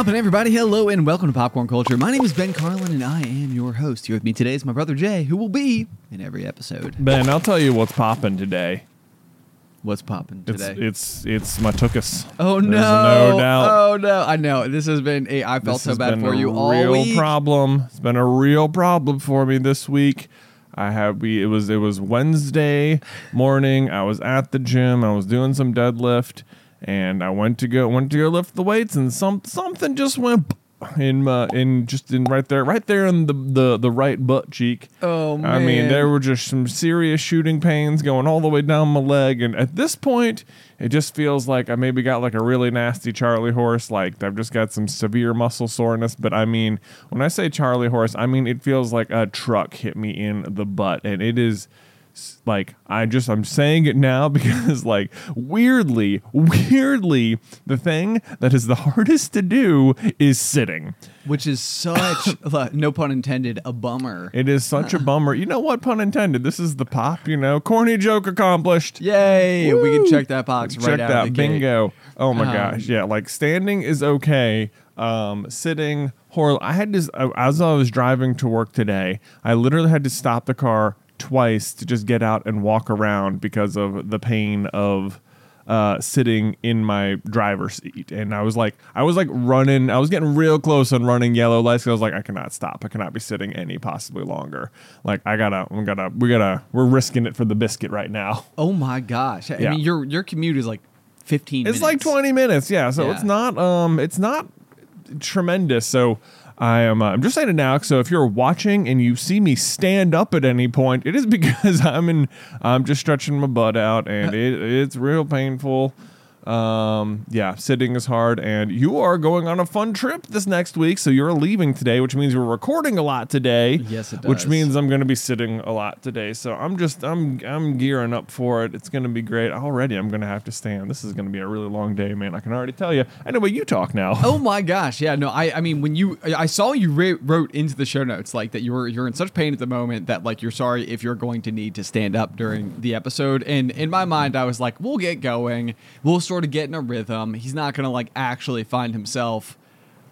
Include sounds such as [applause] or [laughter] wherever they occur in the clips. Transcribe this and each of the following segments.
What's poppin', everybody? Hello and welcome to Popcorn Culture. My name is Ben Carlin and I am your host. Here with me today is my brother J, who will be in every episode. Ben, I'll tell you what's popping today. What's poppin' It's today? it's it's my tookus. oh no! no doubt. Oh no! I know this has been. A, I felt This so has bad been for a you all real week. problem. It's been a real problem for me this week. I had we it was it was Wednesday morning. I was at the gym. I was doing some deadlift, and I went to go went to go lift the weights, and some something just went in my in just in right there right there in the the the right butt cheek. Oh man! I mean, there were just some serious shooting pains going all the way down my leg, and at this point, it just feels like I maybe got like a really nasty Charlie horse. Like I've just got some severe muscle soreness. But I mean, when I say Charlie horse, I mean it feels like a truck hit me in the butt, and it is like I just I'm saying it now [laughs] because like weirdly, weirdly, the thing that is the hardest to do is sitting. which is such [laughs] no pun intended a bummer. It is such a [laughs] bummer. You know what? Pun intended. This is the pop. You know, corny joke accomplished. Yay! We can check that box Check out that of the gate. bingo. Oh my Um, gosh, yeah. Like standing is okay. Um, sitting horrible. I had to as I was driving to work today. I literally had to stop the car twice to just get out and walk around because of the pain of uh, sitting in my driver's seat. And I was like, I was like running. I was getting real close on running yellow lights. I was like, I cannot stop. I cannot be sitting any possibly longer. Like I gotta, we gotta, we gotta, we're risking it for the biscuit right now. [laughs] Oh my gosh! I Yeah. mean, your your commute is like fifteen. It's like 20 minutes, yeah. So Yeah. it's not um it's not tremendous. So I am uh, I'm just saying it now. So if you're watching and you see me stand up at any point, it is [laughs] because I'm in I'm just stretching my butt out and it, it's real painful. Um yeah, sitting is hard and you are going on a fun trip this next week, so you're leaving today, which means we're recording a lot today. Yes, it Which means I'm going to be sitting a lot today. So I'm just I'm I'm gearing up for it. It's going to be great. Already I'm going to have to stand. This is going to be a really long day, man. I can already tell you. Anyway, you talk now. Oh my gosh! Yeah, no, I, I mean, when you, I saw you ra- wrote into the show notes like that you're, you're in such pain at the moment that like you're sorry if you're going to need to stand up during the episode. And in my mind, I was like, we'll get going, we'll sort of get in a rhythm. He's not gonna like actually find himself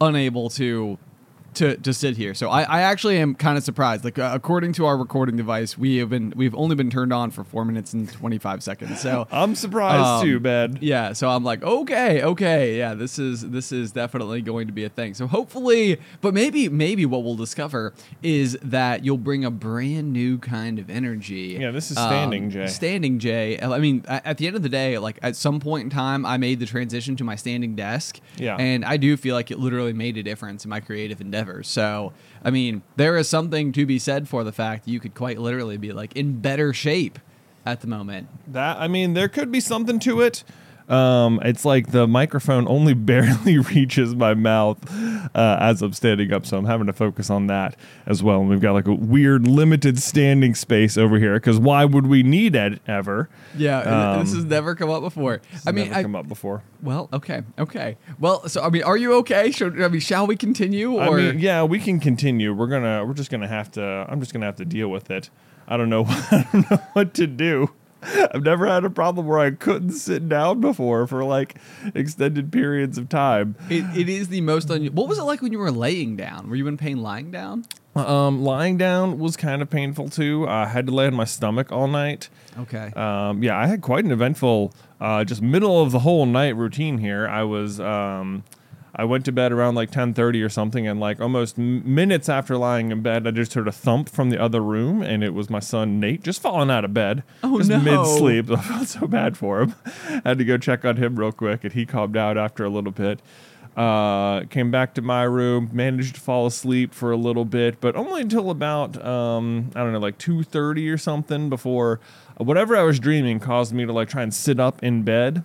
unable to. To, to sit here, so I, I actually am kind of surprised. Like uh, according to our recording device, we have been we've only been turned on for four minutes and twenty five seconds. So [laughs] I'm surprised Um, too, Ben. yeah, so I'm like, okay, okay, yeah, this is this is definitely going to be a thing. So hopefully, but maybe maybe what we'll discover is that you'll bring a brand new kind of energy. Um, Yeah, this is Standing J. Standing J. I mean, at the end of the day, like at some point in time, I made the transition to my standing desk. Yeah. and I do feel like it literally made a difference in my creative So, I mean, there is something to be said for the fact you could quite literally be like in better shape at the moment. That I mean, there could be something to it. Um, it's like the microphone only [laughs] barely reaches my mouth uh, as I'm standing up, so I'm having to focus on that as well. And we've got like a weird limited standing space over here because why would we need it ever? Yeah, and this Um, has never come up before. I mean, Never I, come up before. well, okay, okay. Well, so I mean, are you okay? Should, I mean, shall we continue? I Or mean, yeah, we can continue. We're gonna, we're just gonna have to. I'm just gonna have to deal with it. I don't know. [laughs] I don't know what to do. [laughs] I've never had a problem where I couldn't sit down before for like extended periods of time. it, it is the most. Un- what was it like when you were laying down? Were you in pain lying down? Um, lying down was kind of painful too. I had to lay on my stomach all night. Okay. Um, yeah, I had quite an eventful, uh, just middle of the whole night routine here. I was, um, I went to bed around like ten thirty or something, and like almost minutes after lying in bed, I just heard a thump from the other room, and it was my son Nate just falling out of bed, Oh, just no. mid sleep. [laughs] I felt so bad for him. I [laughs] had to go check on him real quick, and he calmed down after a little bit. Uh, came back to my room, managed to fall asleep for a little bit, but only until about um, I don't know, like two thirty or something before whatever I was dreaming caused me to like try and sit up in bed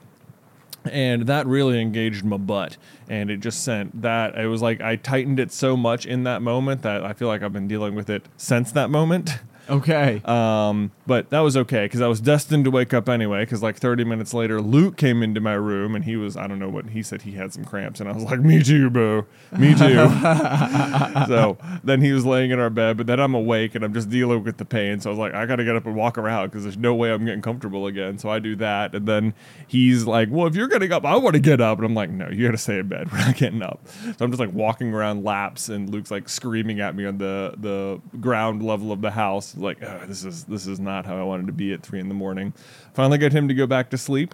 and that really engaged my butt and it just sent that it was like i tightened it so much in that moment that i feel like i've been dealing with it since that moment Okay. Um, but that was okay because I was destined to wake up anyway. Because like 30 minutes later, Luke came into my room and he was I don't know what he said he had some cramps and I was like, me too, bro, me too. [laughs] so then he was laying in our bed, but then I'm awake and I'm just dealing with the pain. So I was like, I gotta get up and walk around because there's no way I'm getting comfortable again. So I do that, and then he's like, well, if you're getting up, I want to get up, and I'm like, no, you gotta stay in bed. [laughs] We're not getting up. So I'm just like walking around laps, and Luke's like screaming at me on the the ground level of the house, like, oh, this is this is not how I wanted to be at three in the morning. Finally, get him to go back to sleep.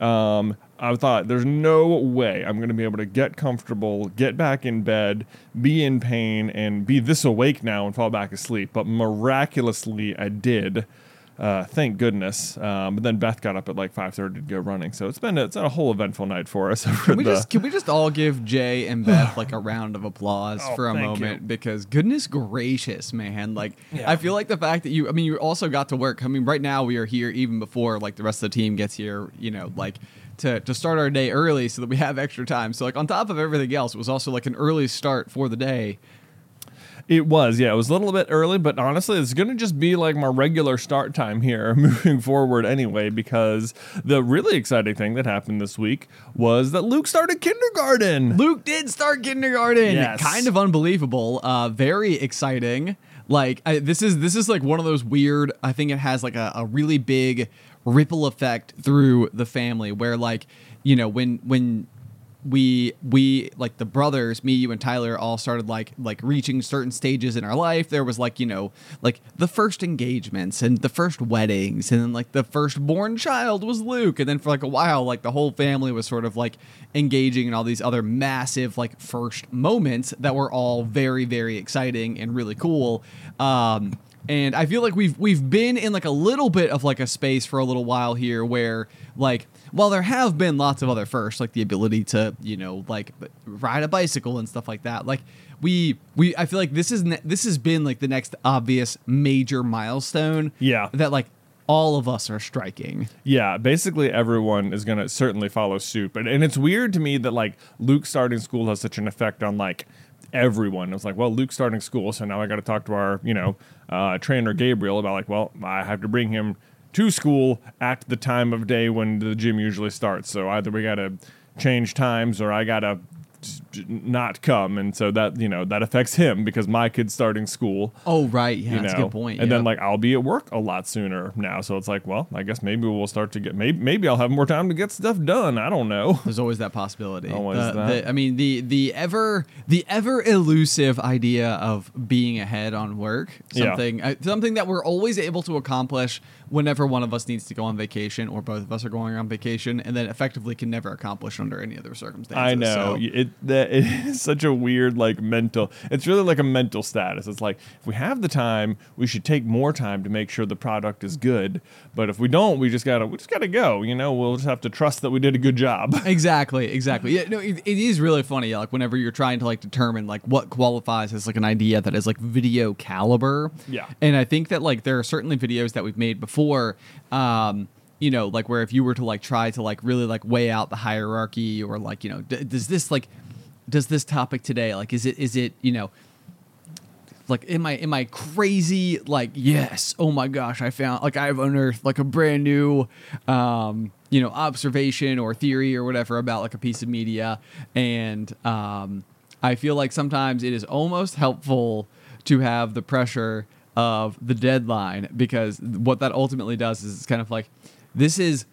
Um, I thought there's no way I'm going to be able to get comfortable, get back in bed, be in pain, and be this awake now and fall back asleep. But miraculously, I did. Uh, thank goodness. Um, but then Beth got up at like 5:30 to go running. So it's been a, it's been a whole eventful night for us. [laughs] Can we just can we just all give J and [sighs] Beth like a round of applause Oh, for a moment you. because goodness gracious, man! Like Yeah. I feel like the fact that you, I mean, you also got to work. I mean, right now we are here even before like the rest of the team gets here. You know, like to to start our day early so that we have extra time. So like on top of everything else, it was also like an early start for the day. It was, yeah. It was a little bit early, but honestly, it's going to just be like my regular start time here [laughs] moving forward anyway, because the really exciting thing that happened this week was that Luke started kindergarten. Luke did start kindergarten. Yes. Kind of unbelievable. Uh, very exciting. Like I, this is this is like one of those weird. I think it has like a, a really big ripple effect through the family where like you know when when we we like the brothers me you and tyler all started like like reaching certain stages in our life. There was like you know like the first engagements and the first weddings and then like the first born child was luke. And then for like a while like the whole family was sort of like engaging in all these other massive like first moments that were all very very exciting and really cool. Um and I feel like we've we've been in like a little bit of like a space for a little while here where like while there have been lots of other firsts like the ability to you know like ride a bicycle and stuff like that like we we I feel like this is ne- this has been like the next obvious major milestone Yeah. that like all of us are striking Yeah, basically everyone is going to certainly follow suit. But and it's weird to me that like Luke starting school has such an effect on like everyone. It's like, well, Luke's starting school, so now I got to talk to our, you know, uh, trainer Gabriel about like, well, I have to bring him to school at the time of day when the gym usually starts. So either we got to change times or I got to not come and so that you know that affects him because my kid's starting school oh right yeah you that's know? a good point. And yeah. then like I'll be at work a lot sooner now, so it's like, well, I guess maybe we'll start to get maybe maybe I'll have more time to get stuff done. I don't know. There's always that possibility. [laughs] Always that. the- I mean, the the ever the ever elusive idea of being ahead on work, Yeah. something uh, something that we're always able to accomplish whenever one of us needs to go on vacation or both of us are going on vacation, and then effectively can never accomplish under any other circumstances. I know So- it. That [laughs] it is such a weird like mental. It's really like a mental status. It's like if we have the time, we should take more time to make sure the product is good. But if we don't, we just gotta we just gotta go. You know, we'll just have to trust that we did a good job. [laughs] Exactly, exactly. Yeah, no, it, it is really funny. Like whenever you're trying to like determine like what qualifies as like an idea that is like video caliber. Yeah. And I think that like there are certainly videos that we've made before. Or um, you know, like where if you were to like try to like really like weigh out the hierarchy or like you know, d- does this like does this topic today like is it is it you know like am I am I crazy? Like yes, oh my gosh, I found like I've unearthed like a brand new um, you know observation or theory or whatever about like a piece of media, and um, I feel like sometimes it is almost helpful to have the pressure of the deadline because what that ultimately does is it's kind of like this is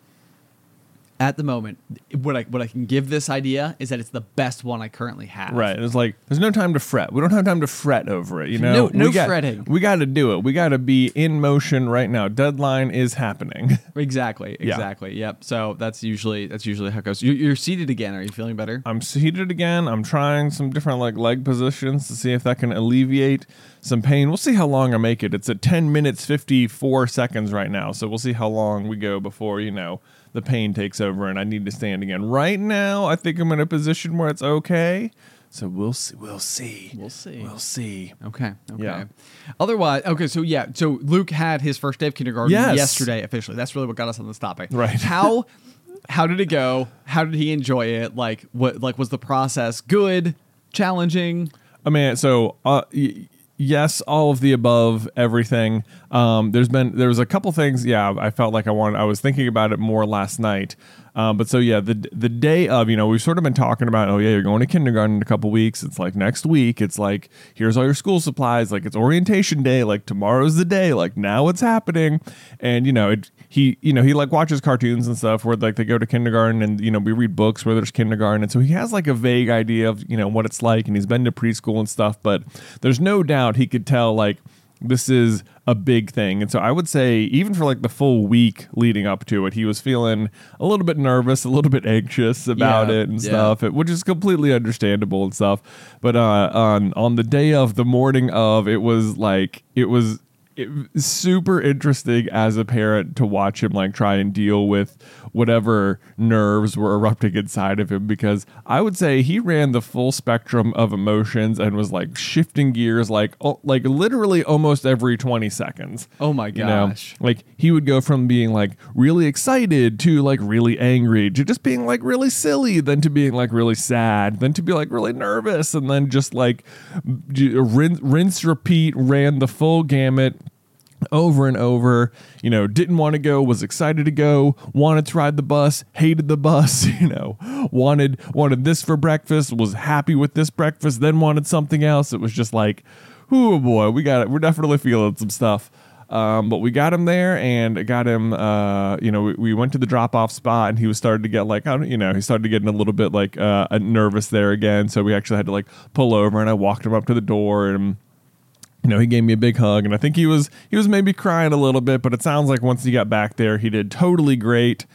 at the moment what I what I can give this idea is that it's the best one I currently have. Right. It's like there's no time to fret. We don't have time to fret over it. You know, No- no we got, fretting. We got to do it. We got to be in motion right now. Deadline is happening. [laughs] Exactly. Yeah. Exactly. Yep. So that's usually that's usually how it goes. You, you're seated again. Are you feeling better? I'm seated again. I'm trying some different like leg positions to see if that can alleviate some pain. We'll see how long I make it. It's at 10 minutes 54 seconds right now. So we'll see how long we go before, you know, the pain takes over and I need to stand again. Right now, I think I'm in a position where it's okay. So we'll see. We'll see. We'll see. We'll see. Okay. Okay. Yeah. Otherwise, okay. So yeah. So Luke had his first day of kindergarten Yes. yesterday officially. That's really what got us on this topic. Right. How [laughs] how did it go? How did he enjoy it? Like what? Like was the process good? Challenging? I mean, so uh, y- yes, all of the above, everything. Um, there's been there was a couple things. Yeah, I felt like I wanted. I was thinking about it more last night. Um, but so yeah, the the day of, you know, we've sort of been talking about, oh yeah, you're going to kindergarten in a couple weeks. It's like next week. It's like here's all your school supplies. Like it's orientation day. Like tomorrow's the day. Like now it's happening. And you know, it, he you know he like watches cartoons and stuff where like they go to kindergarten and you know we read books where there's kindergarten and so he has like a vague idea of you know what it's like and he's been to preschool and stuff. But there's no doubt he could tell like this is a big thing. And so I would say, even for like the full week leading up to it, he was feeling a little bit nervous, a little bit anxious about Yeah, it and yeah. stuff, which is completely understandable and stuff. But uh, on on the day of, the morning of, it was like it was. It super interesting as a parent to watch him like try and deal with whatever nerves were erupting inside of him because I would say he ran the full spectrum of emotions and was like shifting gears like oh, like literally almost every 20 seconds. Oh my You know, gosh. like he would go from being like really excited to like really angry to just being like really silly, then to being like really sad, then to be like really nervous, and then just like rinse, rinse repeat, ran the full gamut over and over. You know, didn't want to go, was excited to go, wanted to ride the bus, hated the bus, [laughs] you know, wanted wanted this for breakfast, was happy with this breakfast, then wanted something else. It was just like, oh boy, we got it. We're definitely feeling some stuff. Um, but we got him there and got him, uh, you know, we, we went to the drop off spot and he was starting to get like, I don't, you know, he started getting a little bit like uh, nervous there again. So we actually had to like pull over and I walked him up to the door and you know, he gave me a big hug, and I think he was he was maybe crying a little bit, but it sounds like once he got back there, he did totally great.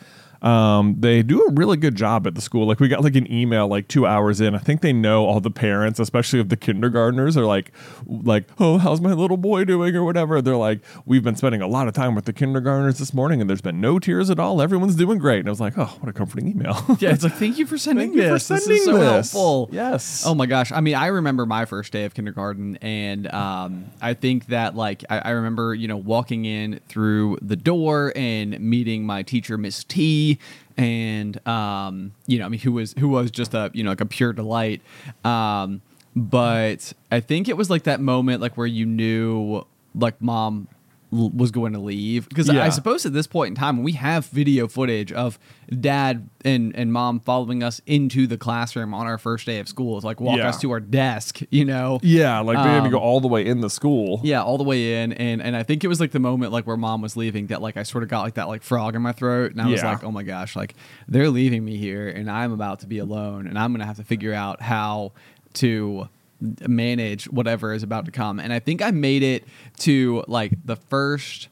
Um, they do a really good job at the school. Like we got like an email like two hours in. I think they know all the parents, especially of the kindergartners, are like, like, oh, how's my little boy doing or whatever. They're like, we've been spending a lot of time with the kindergartners this morning, and there's been no tears at all. Everyone's doing great. And I was like, oh, what a comforting email. [laughs] Yeah, it's like [laughs] thank you for sending Thank you for this. This is so this. helpful. Yes. Oh my gosh. I mean, I remember my first day of kindergarten, and um, I think that like I, I remember you know walking in through the door and meeting my teacher, Miss T, and um, you know, I mean, who was who was just a you know like a pure delight. Um, but I think it was like that moment like where you knew like mom was going to leave because Yeah. I suppose at this point in time we have video footage of dad and and mom following us into the classroom on our first day of school. It's like walk Yeah. us to our desk, you know. yeah, like they had to Um, go all the way in the school. Yeah, all the way in, and and I think it was like the moment like where mom was leaving that like I sort of got like that like frog in my throat, and I was like, oh my gosh, like they're leaving me here, and I'm about to be alone, and I'm gonna have to figure out how to manage whatever is about to come. And I think I made it to like the first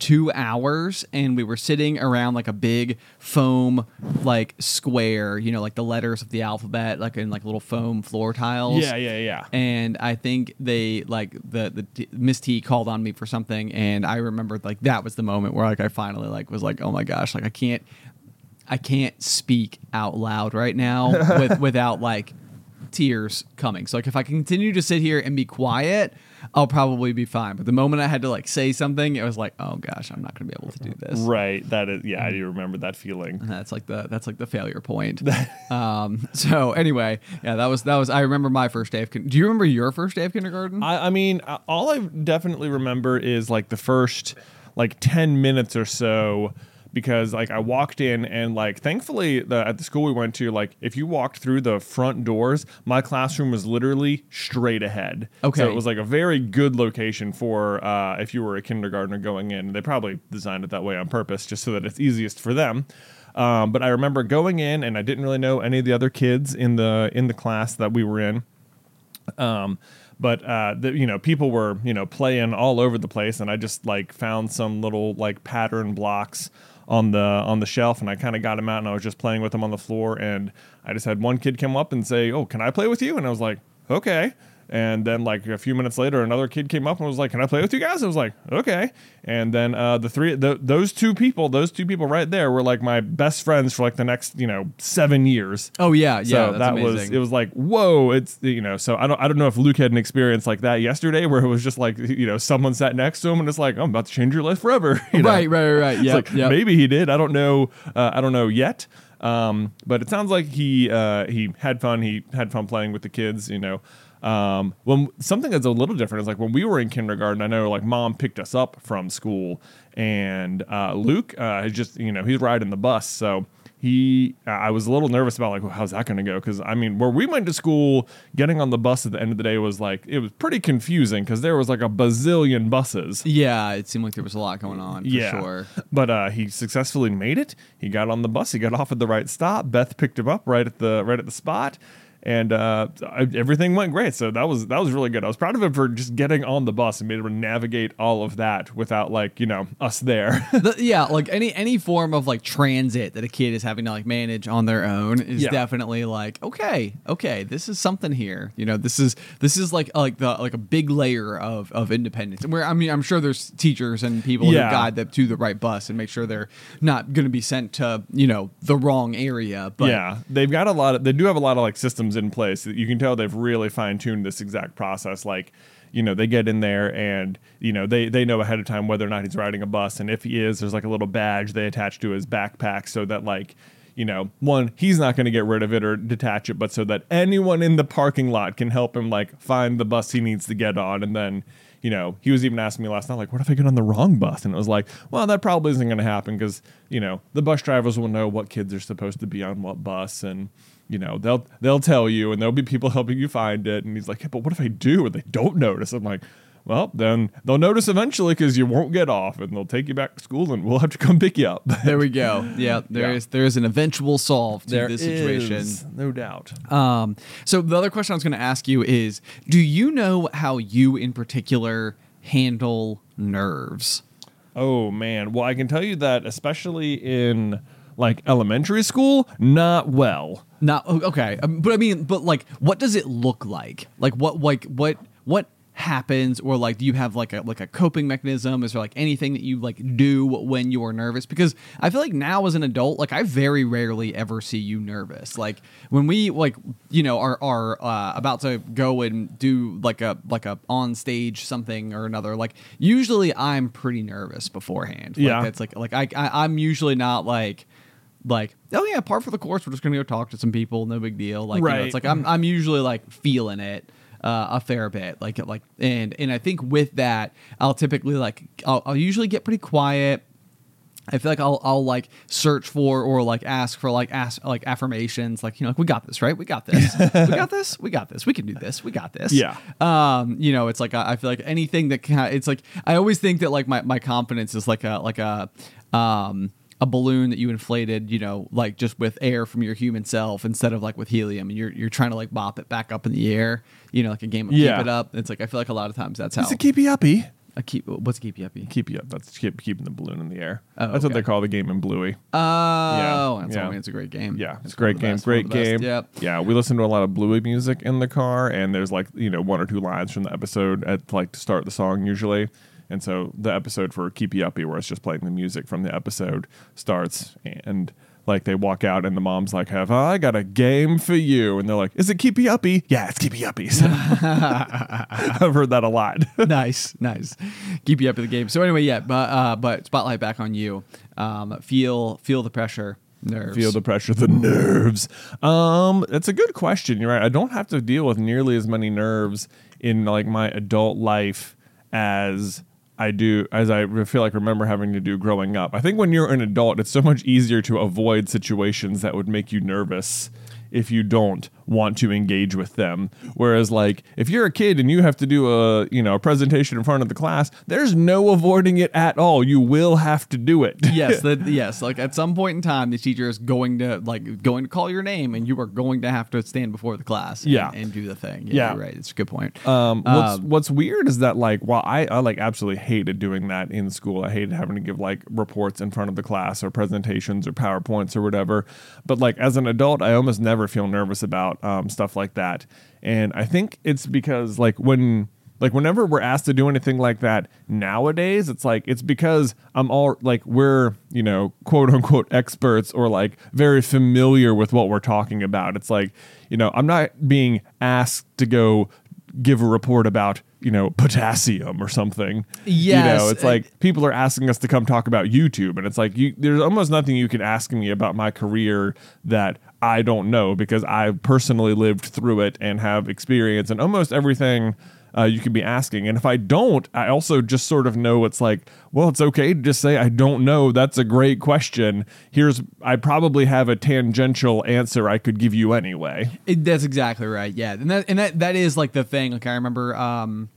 two hours and we were sitting around like a big foam like square you know like the letters of the alphabet like in like little foam floor tiles Yeah, yeah, yeah. and I think they like the the t- Miss T called on me for something, and I remembered like that was the moment where like I finally like was like, oh my gosh, like I can't, I can't speak out loud right now [laughs] with without like tears coming. So like if I continue to sit here and be quiet, I'll probably be fine. But the moment I had to like say something, it was like, oh gosh, I'm not gonna be able to do this. Right. That is. Yeah, I do remember that feeling. And that's like the that's like the failure point. [laughs] um, so anyway, yeah, that was that was. I remember my first day of. Kin- Do you remember your first day of kindergarten? I, I mean, all I definitely remember is like the first like 10 minutes or so because like I walked in and like thankfully the, at the school we went to like if you walked through the front doors my classroom was literally straight ahead. Okay. so it was like a very good location for uh, if you were a kindergartner going in. They probably designed it that way on purpose just so that it's easiest for them. Um, but I remember going in and I didn't really know any of the other kids in the in the class that we were in. Um, but uh, the, you know, people were you know playing all over the place, and I just like found some little like pattern blocks on the on the shelf, and I kind of got them out, and I was just playing with them on the floor, and I just had one kid come up and say, "Oh, can I play with you?" And I was like, "Okay." And then, like a few minutes later, another kid came up and was like, "Can I play with you guys?" I was like, "Okay." And then uh, the three, th- those two people, those two people right there, were like my best friends for like the next, you know, seven years. oh yeah, yeah, So that amazing. was it was like whoa it's you know so I don't I don't know if Luke had an experience like that yesterday where it was just like you know someone sat next to him and it's like I'm about to change your life forever [laughs] you know? right, right, right. Yeah, like yeah. maybe he did I don't know uh, I don't know yet Um, but it sounds like he uh, he had fun. He had fun playing with the kids. You know, um, when something that's a little different is like when we were in kindergarten. I know like mom picked us up from school, and uh, Luke uh, is just you know he's riding the bus, so he I was a little nervous about like well, how's that going to go because I mean where we went to school, getting on the bus at the end of the day was like it was pretty confusing because there was like a bazillion buses. Yeah, it seemed like there was a lot going on for Yeah. sure. But uh, he successfully made it. He got on the bus. He got off at the right stop. Beth picked him up right at the right at the spot, and uh, I- everything went great. So that was that was really good. I was proud of him for just getting on the bus and being able to navigate all of that without like you know us there. [laughs] The- yeah, like any any form of like transit that a kid is having to like manage on their own is Yeah. definitely like okay, okay, this is something here. You know, this is this is like like the like a big layer of of independence. And where I mean, I'm sure there's teachers and people Yeah. who guide them to the right bus and make sure they're not going to be sent to you know the wrong area. But yeah, they've got a lot of they do have a lot of like systems in place that you can tell they've really fine tuned this exact process. Like, you know, they get in there and you know they they know ahead of time whether or not he's riding a bus, and if he is, there's like a little badge they attach to his backpack so that like. You know, one, he's not going to get rid of it or detach it, but so that anyone in the parking lot can help him like find the bus he needs to get on. And then, you know, he was even asking me last night, like, what if I get on the wrong bus? And it was like, well, that probably isn't going to happen because, you know, the bus drivers will know what kids are supposed to be on what bus and, you know, they'll they'll tell you and there'll be people helping you find it. And he's like, yeah, but what if I do and they don't notice? I'm like, well, then they'll notice eventually because you won't get off and they'll take you back to school and we'll have to come pick you up. [laughs] there we go. Yeah, there Yeah. is there is an eventual solve to this situation. is, no doubt. Um, so the other question I was going to ask you is, do you know how you in particular handle nerves? Oh man. Well, I can tell you that especially in like elementary school, not well. Not okay, um, but I mean, but like, what does it look like? Like, what, like, what, what happens, or like, do you have like a like a coping mechanism? Is there like anything that you like do when you are nervous? Because I feel like now as an adult, like I very rarely ever see you nervous. Like when we like, you know, are are uh, about to go and do like a like a on stage something or another. Like usually I'm pretty nervous beforehand. Like, Yeah. that's like like I, I I'm usually not like like oh yeah par for the course we're just gonna go talk to some people no big deal. Like you know, it's like i'm i'm usually like feeling it uh, a fair bit. Like like and and i think with that i'll typically like i'll, I'll usually get pretty quiet. I feel like I'll I'll like search for or like ask for like ask like affirmations like you know like we got this right? We got this. [laughs] We got this? We got this. We can do this. We got this. Yeah. um you know it's like I, I feel like anything that can it's like I always think that like my, my confidence is like a like a um a balloon that you inflated you know like just with air from your human self instead of like with helium and you're you're trying to like bop it back up in the air you know like a game of Yeah. keep it up it's like I feel like a lot of times that's how it's it keep you uppy? I keep what's keepy uppy Keep you up. That's keep, keeping the balloon in the air. Oh, That's what they call the game in Bluey. oh that's yeah. I mean, it's a great game Yeah, it's a great game. best, Great of the best. game. Yep. Yeah, we listen to a lot of Bluey music in the car, and there's like you know one or two lines from the episode at like to start the song usually. And so the episode for Keepy Uppy, where it's just playing the music from the episode, starts, and like they walk out, and the mom's like, "Have I got a game for you?" And they're like, "Is it Keepy Uppy?" Yeah, it's Keepy Uppy. So [laughs] I've heard that a lot. [laughs] nice, nice. Keep you up in the game. So anyway, yeah, but uh, but spotlight back on you. Um, feel feel the pressure, nerves. Feel the pressure, the nerves. Um, that's a good question. You're right. I don't have to deal with nearly as many nerves in like my adult life as I do as I feel like remember having to do growing up. I think when you're an adult, it's so much easier to avoid situations that would make you nervous if you don't want to engage with them. Whereas like if you're a kid and you have to do a, you know, a presentation in front of the class, there's no avoiding it at all. You will have to do it. yes, [laughs] the, yes. Like at some point in time, the teacher is going to like going to call your name, and you are going to have to stand before the class. And, Yeah. and do the thing. Yeah. you're right. It's a good point. Um, what's Um, what's weird is that like while I, I like absolutely hated doing that in school. I hated having to give like reports in front of the class or presentations or PowerPoints or whatever. But like as an adult, I almost never feel nervous about um, stuff like that. And I think it's because like when like whenever we're asked to do anything like that nowadays, it's like it's because I'm all like we're you know quote unquote experts or like very familiar with what we're talking about. It's like you know I'm not being asked to go give a report about you know potassium or something. yeah you know, it's like people are asking us to come talk about YouTube, and it's like you, there's almost nothing you can ask me about my career that I don't know because I personally lived through it and have experience in almost everything. Uh, you could be asking, and if I don't, I also just sort of know it's like, well, it's okay to just say I don't know. That's a great question. Here's, I probably have a tangential answer I could give you anyway. It, that's exactly right. Yeah, and that and that that is like the thing. Like I remember um,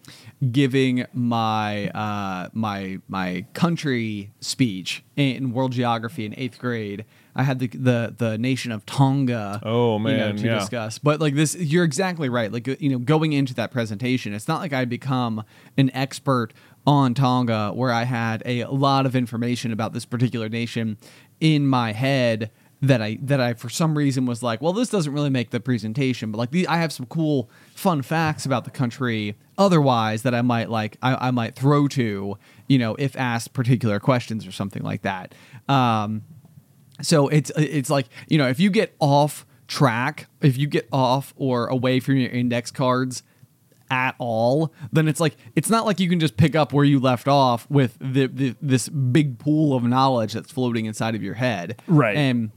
giving my uh, my my country speech in world geography in eighth grade. I had the the the nation of Tonga. Oh, you know, man, to yeah. discuss. But like this, you're exactly right. Like you know, going into that presentation, it's not like I become an expert on Tonga where I had a lot of information about this particular nation in my head that I that I for some reason was like, well, this doesn't really make the presentation, but like the, I have some cool fun facts about the country otherwise that I might like I, I might throw to you know if asked particular questions or something like that. Um, so it's it's like you know if you get off track, if you get off or away from your index cards at all, then it's like it's not like you can just pick up where you left off with the, the this big pool of knowledge that's floating inside of your head. Right. And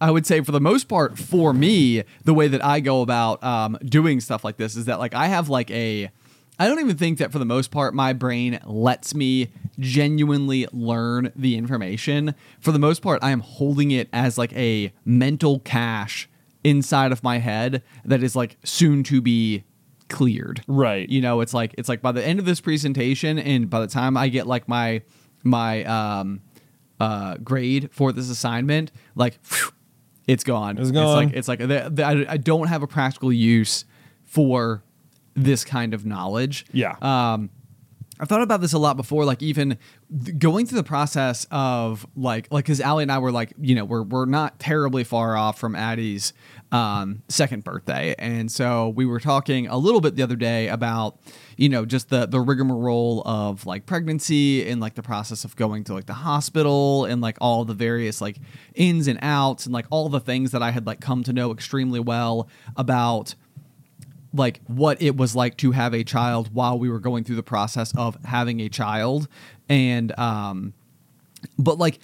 I would say for the most part, for me, the way that I go about um, doing stuff like this is that like I have like a I don't even think that for the most part my brain lets me genuinely learn the information. For the most part, I am holding it as like a mental cache inside of my head that is like soon to be cleared. Right. You know, it's like it's like by the end of this presentation and by the time I get like my my um uh grade for this assignment, like phew, it's gone. It's gone. like it's like the, the, I, I don't have a practical use for this kind of knowledge. Yeah. Um, I've thought about this a lot before, like even th- going through the process of like, like, because Allie and I were like, you know, we're we're not terribly far off from Addie's um, second birthday, and so we were talking a little bit the other day about, you know, just the the rigmarole of like pregnancy and like the process of going to like the hospital and like all the various like ins and outs and like all the things that I had like come to know extremely well about like what it was like to have a child while we were going through the process of having a child. And um but like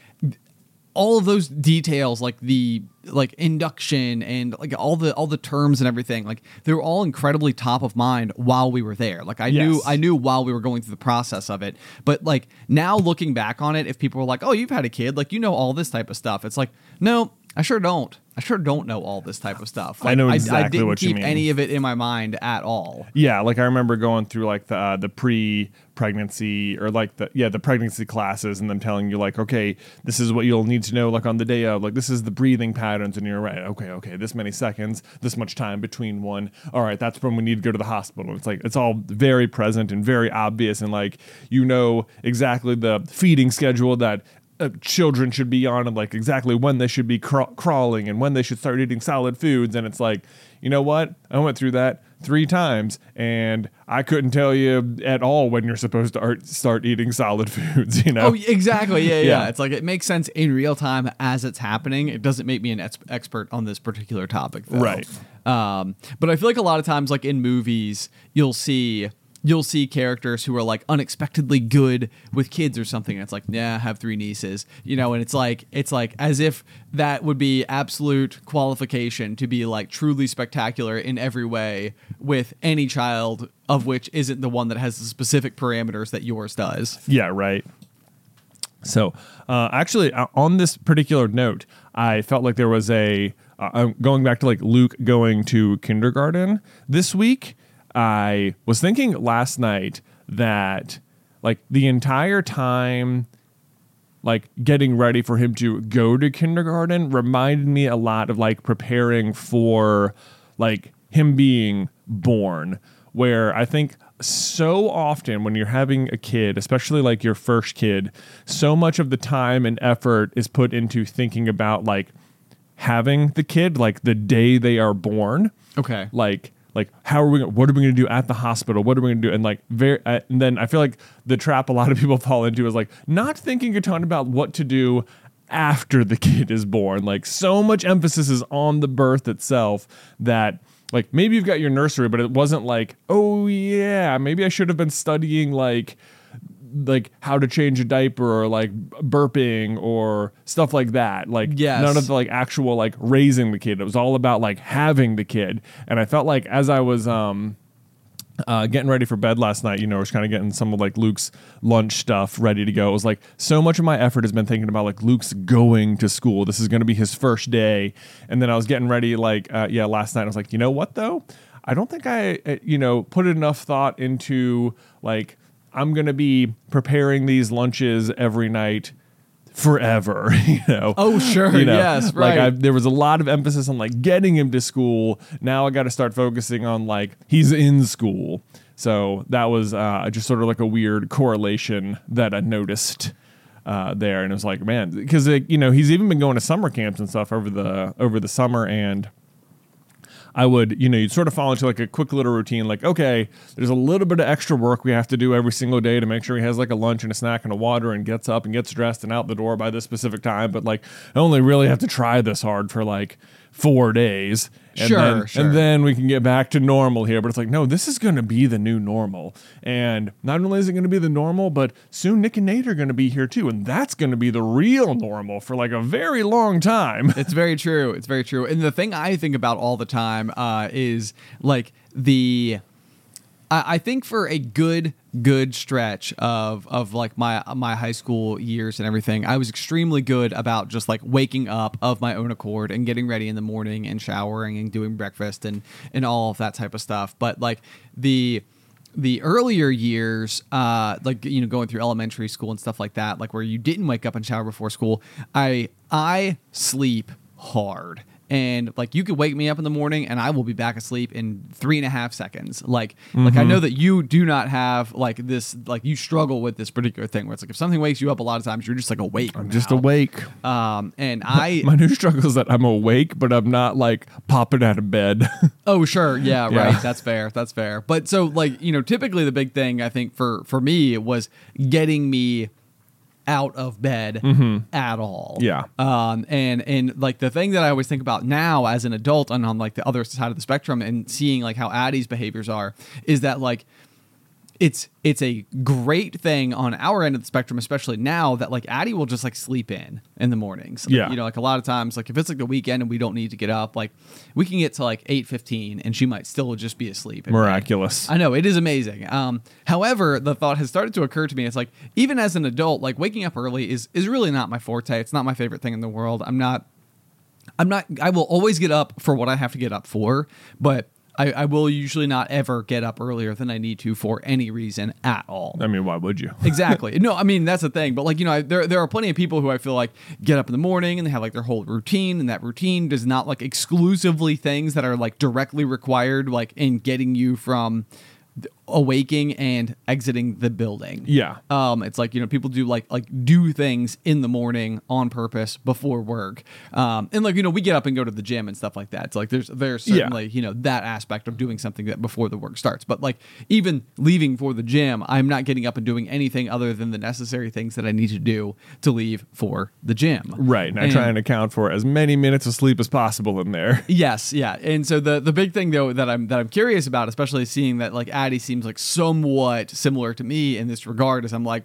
all of those details like the like induction and like all the all the terms and everything like they were all incredibly top of mind while we were there. Like i knew i knew while we were going through the process of it. But like now looking back on it if people were like oh you've had a kid like you know all this type of stuff. It's like no i sure don't. I sure don't know all this type of stuff. I like, know I, exactly didn't what you keep mean. any of it in my mind at all. Yeah, like I remember going through like the uh, the pre pregnancy or like the yeah the pregnancy classes and them telling you like okay this is what you'll need to know like on the day of like this is the breathing patterns and you're right okay okay this many seconds this much time between one all right that's when we need to go to the hospital. It's like it's all very present and very obvious and like you know exactly the feeding schedule that uh, children should be on and like exactly when they should be craw- crawling and when they should start eating solid foods and it's like you know what i went through that three times and i couldn't tell you at all when you're supposed to art- start eating solid [laughs] foods you know Oh, exactly. Yeah, yeah, Yeah. It's like it makes sense in real time as it's happening. It doesn't make me an ex- expert on this particular topic, though. Right. Um, but I feel like a lot of times, like in movies, you'll see you'll see characters who are like unexpectedly good with kids or something. And it's like, yeah, I have three nieces, you know, and it's like it's like as if that would be absolute qualification to be like truly spectacular in every way with any child of which isn't the one that has the specific parameters that yours does. Yeah, right. So, uh, actually, uh, on this particular note, I felt like there was a uh, I'm going back to like Luke going to kindergarten this week. I was thinking last night that like the entire time like getting ready for him to go to kindergarten reminded me a lot of like preparing for like him being born where i think so often when you're having a kid especially like your first kid so much of the time and effort is put into thinking about like having the kid like the day they are born Okay. like like how are we what are we going to do at the hospital? What are we going to do? And like very uh, and then i feel like the trap a lot of people [laughs] fall into is like not thinking a ton about what to do after the [laughs] kid is born. Like so much emphasis is on the birth itself that like maybe you've got your nursery, but it wasn't like, oh yeah, maybe I should have been studying like like how to change a diaper or like burping or stuff like that. Like Yes. none of the like actual like raising the kid. It was all about like having the kid. And I felt like as I was um uh, getting ready for bed last night, you know, I was kind of getting some of like Luke's lunch stuff ready to go. It was like so much of my effort has been thinking about like Luke's going to school. This is going to be his first day. And then I was getting ready, like, uh, yeah, last night I was like, you know what though? I don't think I, uh, you know, put enough thought into like, I'm going to be preparing these lunches every night forever, [laughs] you know. Oh, sure. You know, yes, like right. I, there was a lot of emphasis on like getting him to school. Now I got to start focusing on like he's in school. So that was uh, just sort of like a weird correlation that I noticed uh, there, and it was like, man, because you know he's even been going to summer camps and stuff over the over the summer, and I would, you know, you'd sort of fall into like a quick little routine, like, okay, there's a little bit of extra work we have to do every single day to make sure he has like a lunch and a snack and a water and gets up and gets dressed and out the door by this specific time. But like, I only really have to try this hard for like four days. And Sure, then, sure. And then we can get back to normal here. But it's like, no, this is going to be the new normal. And not only is it going to be the normal, but soon Nick and Nate are going to be here too. And that's going to be the real normal for like a very long time. [laughs] It's very true. It's very true. And the thing I think about all the time uh, is like the. I, I think for a good good stretch of of like my my high school years and everything, I was extremely good about just like waking up of my own accord and getting ready in the morning and showering and doing breakfast and and all of that type of stuff. But like the the earlier years, uh, like you know, going through elementary school and stuff like that, like where you didn't wake up and shower before school, I I sleep hard. And like you could wake me up in the morning and I will be back asleep in three and a half seconds. Like like I know that you do not have like this like you struggle with this particular thing where it's like if something wakes you up a lot of times you're just like awake. I'm just awake. Um and I My new struggle is that I'm awake, but I'm not like popping out of bed. [laughs] Oh, sure. Yeah, Yeah. right. That's fair. That's fair. But so like, you know, typically the big thing I think for for me was getting me out of bed at all. Mm-hmm. Yeah. Um and and like the thing that I always think about now as an adult and on like the other side of the spectrum and seeing like how Addie's behaviors are is that like it's it's a great thing on our end of the spectrum, especially now that like Addie will just like sleep in in the mornings. Like, Yeah. you know, like a lot of times, like if it's like the weekend and we don't need to get up, like we can get to like eight fifteen and she might still just be asleep. bed. Miraculous. I know it is amazing. Um, however, the thought has started to occur to me. It's like even as an adult, like waking up early is is really not my forte. It's not my favorite thing in the world. I'm not. I'm not. I will always get up for what I have to get up for, but I, I will usually not ever get up earlier than I need to for any reason at all. I mean, why would you? [laughs] Exactly. No, I mean that's the thing. But like you know, I, there there are plenty of people who I feel like get up in the morning and they have like their whole routine, and that routine does not like exclusively things that are like directly required, like in getting you from awaking and exiting the building. Yeah. Um, it's like you know people do like like do things in the morning on purpose before work, um, and like you know we get up and go to the gym and stuff like that. It's like there's there's Yeah. certainly you know that aspect of doing something that before the work starts. But like even leaving for the gym, I'm not getting up and doing anything other than the necessary things that I need to do to leave for the gym. Right. And I try and account for as many minutes of sleep as possible in there. Yes, yeah. And so the the big thing though that I'm that I'm curious about, especially seeing that like Addie seems like somewhat similar to me in this regard, is I'm like,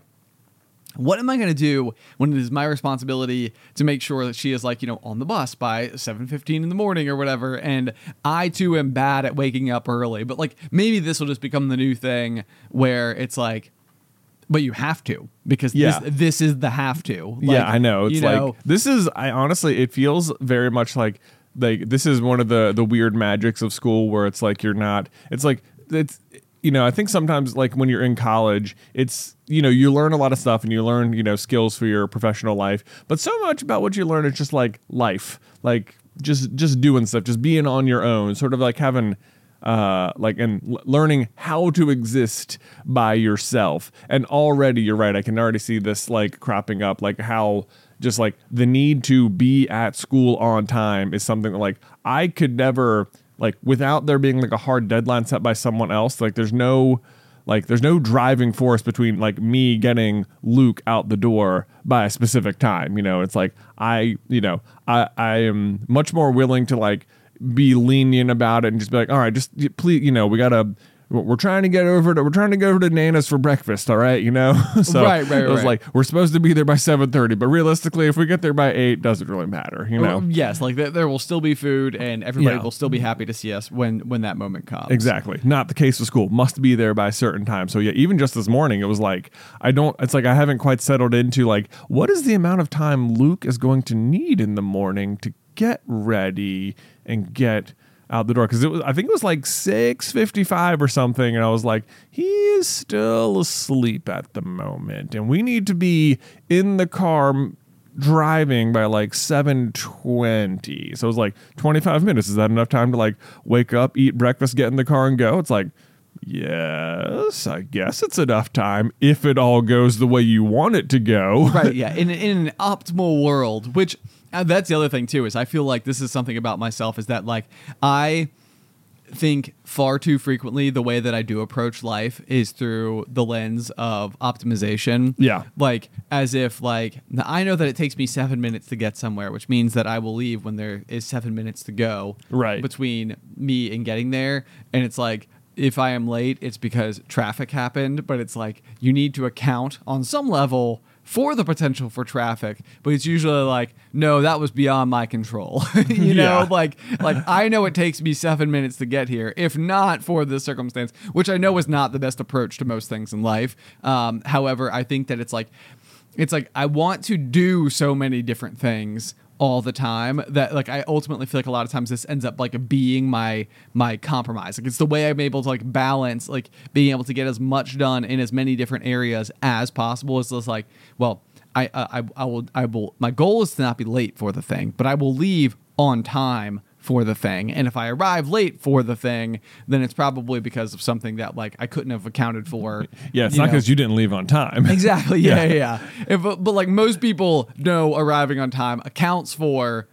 what am I going to do when it is my responsibility to make sure that she is like you know on the bus by 7:15 in the morning or whatever and I too am bad at waking up early but like maybe this will just become the new thing where it's like but you have to because Yeah. this this is the have to yeah, I know. It's you like know, this is I honestly it feels very much like like this is one of the the weird magics of school where it's like you're not it's like it's you know, I think sometimes like when you're in college, it's you know, you learn a lot of stuff and you learn, you know, skills for your professional life, but so much about what you learn is just like life. Like just just doing stuff, just being on your own, sort of like having uh, like and learning how to exist by yourself. And already, you're right. I can already see this like cropping up, like how just like the need to be at school on time is something that like I could never like without there being like a hard deadline set by someone else. Like there's no like there's no driving force between like me getting Luke out the door by a specific time. You know, it's like I, you know, I I am much more willing to like be lenient about it and just be like, all right, just please, you know, we gotta. We're trying to get over to we're trying to go over to Nana's for breakfast, all right, you know. [laughs] so Right, right, it was right. like we're supposed to be there by seven thirty, but realistically, if we get there by eight, doesn't really matter, you know. Oh, yes, like there, there will still be food, and everybody Yeah. will still be happy to see us when when that moment comes. Exactly. Not the case with school. Must be there by a certain time. So yeah, even just this morning, it was like I don't. It's like I haven't quite settled into like what is the amount of time Luke is going to need in the morning to get ready and get out the door because it was I think it was like six fifty five or something, and I was like he is still asleep at the moment, and we need to be in the car. driving by like 7:20. So it was like 25 minutes. Is that enough time to like wake up, eat breakfast, get in the car and go? It's like yes, I guess it's enough time if it all goes the way you want it to go. right [laughs] yeah in, in an optimal world which uh, that's the other thing too is i feel like this is something about myself is that like i think far too frequently the way that i do approach life is through the lens of optimization Yeah. like as if like I know that it takes me seven minutes to get somewhere which means that i will leave when there is seven minutes to go Right. between me and getting there and it's like if i am late it's because traffic happened but it's like you need to account on some level for the potential for traffic but it's usually like no that was beyond my control. [laughs] You know like like i know it takes me seven minutes to get here if not for this circumstance which i know is not the best approach to most things in life. Um, however i think that it's like it's like I want to do so many different things all the time that like I ultimately feel like a lot of times this ends up like being my my compromise. Like it's the way I'm able to like balance like being able to get as much done in as many different areas as possible. It's just like, well, I I, I will I will my goal is to not be late for the thing, but I will leave on time for the thing. And if I arrive late for the thing, then it's probably because of something that like I couldn't have accounted for. [laughs] Yeah, it's not because you didn't leave on time. Exactly. [laughs] Yeah, yeah. yeah. If, but, like most people know, arriving on time accounts for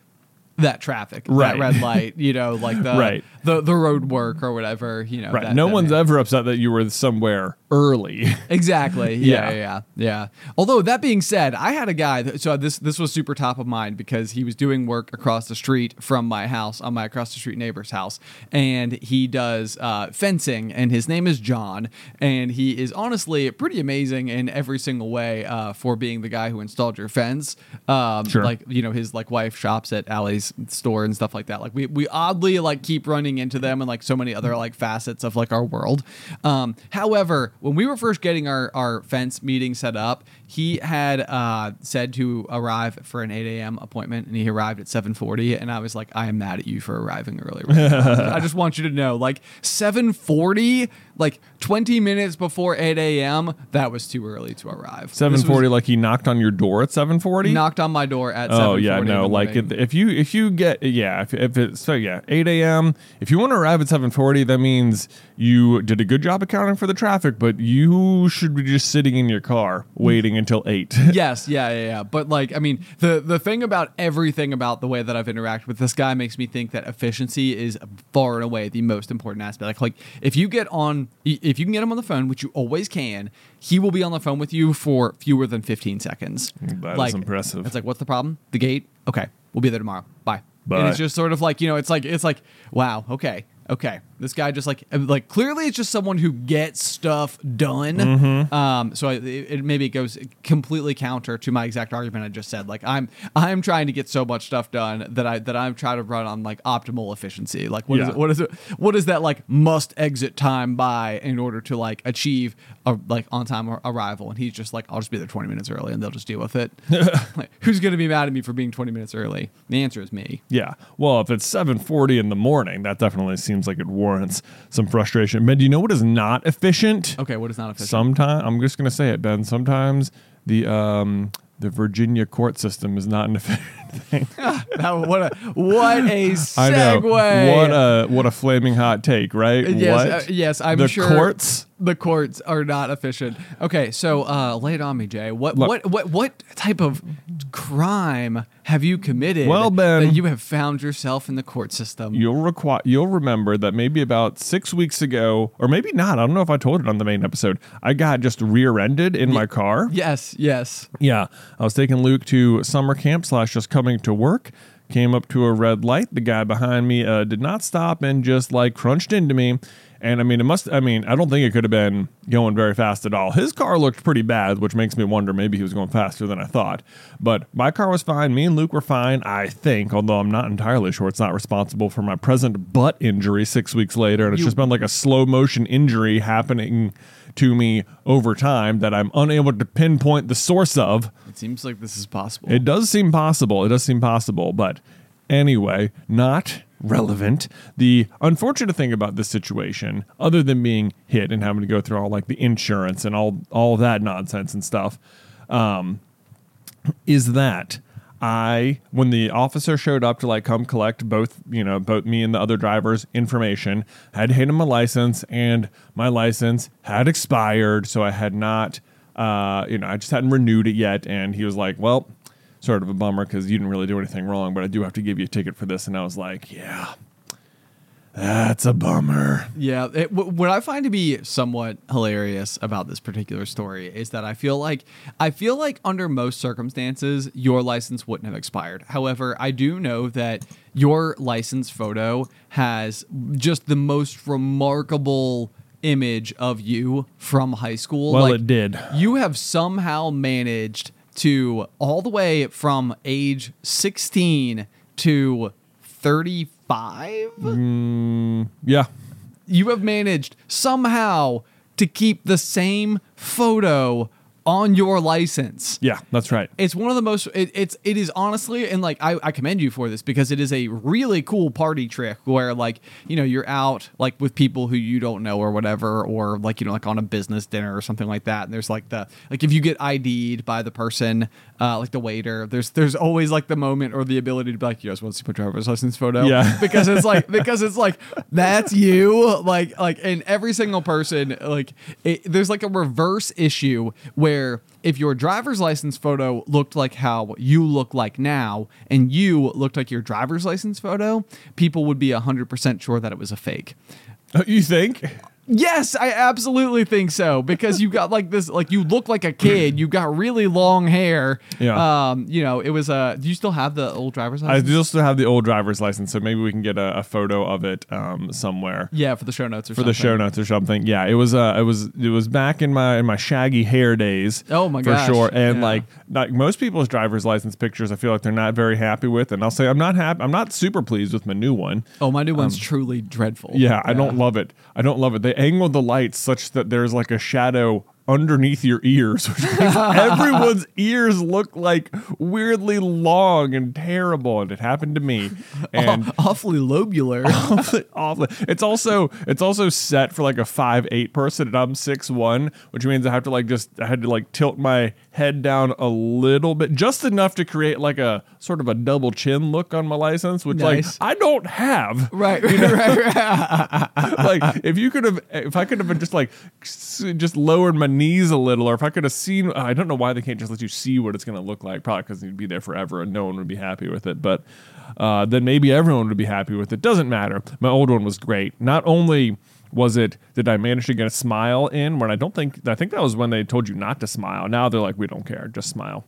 that traffic, Right. that red [laughs] light. You know, like the Right. the the road work or whatever. You know, Right. that- no that one's may- ever upset that you were somewhere early. [laughs] Exactly. [laughs] Yeah, Yeah. yeah, yeah. Although that being said, I had a guy. That, so this this was super top of mind because he was doing work across the street from my house on my across the street neighbor's house, and he does uh, fencing, and his name is John, and he is honestly pretty amazing in every single way uh, for being the guy who installed your fence. Um, Sure. Like you know, his like wife shops at Allie's store and stuff like that. Like we we oddly like keep running into them and like so many other like facets of like our world. Um, however, when we were first getting our our fence meeting set up, he had uh, said to arrive for an 8 a.m. appointment, and he arrived at 7:40. And I was like, I am mad at you for arriving early. right. [laughs] I just want you to know, like 7:40, like 20 minutes before 8 a.m. That was too early to arrive. 740 like he knocked on your door at 740? knocked on my door at Oh 7:40 yeah, no. Like if, if you if you get yeah if, if it's so yeah 8 a.m. If you want to arrive at 7:40, that means you did a good job accounting for the traffic, but you should be just sitting in your car waiting until eight. [laughs] yes, yeah, yeah, yeah. But like, I mean, the the thing about everything about the way that I've interacted with this guy makes me think that efficiency is far and away the most important aspect. Like, like if you get on, if you can get him on the phone, which you always can, he will be on the phone with you for fewer than fifteen seconds. That is like, impressive. It's like, what's the problem? The gate. Okay, we'll be there tomorrow. Bye. Bye. And it's just sort of like you know, it's like it's like, wow, okay, okay. This guy just like like clearly it's just someone who gets stuff done. Mm-hmm. Um, so it, it maybe it goes completely counter to my exact argument I just said. Like I'm I'm trying to get so much stuff done that I that I'm trying to run on like optimal efficiency. Like what is Yeah. it? What is it? What is that like must exit time by in order to like achieve a like on time arrival? And he's just like I'll just be there 20 minutes early and they'll just deal with it. [laughs] like, who's gonna be mad at me for being 20 minutes early? The answer is me. Yeah. Well, if it's 7:40 in the morning, that definitely seems like it warrants some frustration. Ben, do you know what is not efficient? Okay, what is not efficient? Sometimes I'm just going to say it, Ben. Sometimes the um the Virginia court system is not an efficient thing. [laughs] That- what a what a segue. [laughs] I know. What a what a flaming hot take, right? Yes, what? uh, yes, I'm the sure courts. the courts are not efficient. Okay, so uh, lay it on me, J. What Look. what what what type of crime have you committed? Well, Ben- that you have found yourself in the court system. You'll require you'll remember that maybe about six weeks ago, or maybe not. I don't know if I told it on the main episode. I got just rear-ended in my car. yes, yes. Yeah, I was taking Luke to summer camp slash just coming to work. came up to a red light. The guy behind me uh, did not stop and just like crunched into me. And I mean, it must, I mean, I don't think it could have been going very fast at all. His car looked pretty bad, which makes me wonder maybe he was going faster than I thought. But my car was fine. Me and Luke were fine, I think, although I'm not entirely sure it's not responsible for my present butt injury six weeks later. And it's You- just been like a slow motion injury happening to me over time that I'm unable to pinpoint the source of. It seems like this is possible. It does seem possible. It does seem possible, but anyway, not relevant. The unfortunate thing about this situation, other than being hit and having to go through all like the insurance and all all that nonsense and stuff, um, is that I when the officer showed up to like come collect both you know both me and the other driver's information, had to hand him my license and my license had expired, so I had not uh, you know I just hadn't renewed it yet, and he was like, well. Sort of a bummer because you didn't really do anything wrong, but I do have to give you a ticket for this. And I was like, yeah, that's a bummer. Yeah, it, w- what I find to be somewhat hilarious about this particular story is that I feel like I feel like under most circumstances your license wouldn't have expired. However, I do know that your license photo has just the most remarkable image of you from high school. Well, Like, it did. You have somehow managed to all the way from age 16 to 35 mm, Yeah. you have managed somehow to keep the same photo on your license. Yeah, that's right. It's one of the most it, it's it is honestly and like I, I commend you for this because it is a really cool party trick where like you know you're out like with people who you don't know or whatever or like you know like on a business dinner or something like that and there's like the like if you get ID'd by the person uh like the waiter there's there's always like the moment or the ability to be like you guys want to see my driver's license photo Yeah. [laughs] because it's like [laughs] because it's like that's you like like and every single person like it, there's like a reverse issue where if your driver's license photo looked like how you look like now and you looked like your driver's license photo people would be 100% sure that it was a fake [laughs] You think? Yes, I absolutely think so because you got like this, like you look like a kid. You got really long hair. Yeah. Um, you know, it was Uh, do you still have the old driver's license? I do still have the old driver's license, so maybe we can get a, a photo of it um, somewhere yeah, for the show notes or for the show notes or something. Yeah, it was. Uh, it was. It was back in my in my shaggy hair days. Oh my god, for sure. And yeah. like like most people's driver's license pictures, I feel like they're not very happy with. And I'll say I'm not happy. I'm not super pleased with my new one. Oh, my new one's truly dreadful. Um, Yeah, I don't love it. I don't love it. They angle the lights such that there's like a shadow underneath your ears, [laughs] which makes everyone's ears look like weirdly long and terrible. And it happened to me. [laughs] And awfully lobular. [laughs] awfully, awfully. It's also it's also set for like a five eight person, and I'm six one, which means I have to like just I had to like tilt my head down a little bit, just enough to create like a sort of a double chin look on my license, which Nice. like I don't have. right, right, right, right. like if you could have if i could have just like s- just lowered my knees a little or if i could have seen i don't know why they can't just let you see what it's going to look like probably because you'd be there forever and no one would be happy with it but uh, then maybe everyone would be happy with it. Doesn't matter. My old one was great. Not only was it did i manage to get a smile in when i don't think i think that was when they told you not to smile. Now they're like we don't care. Just smile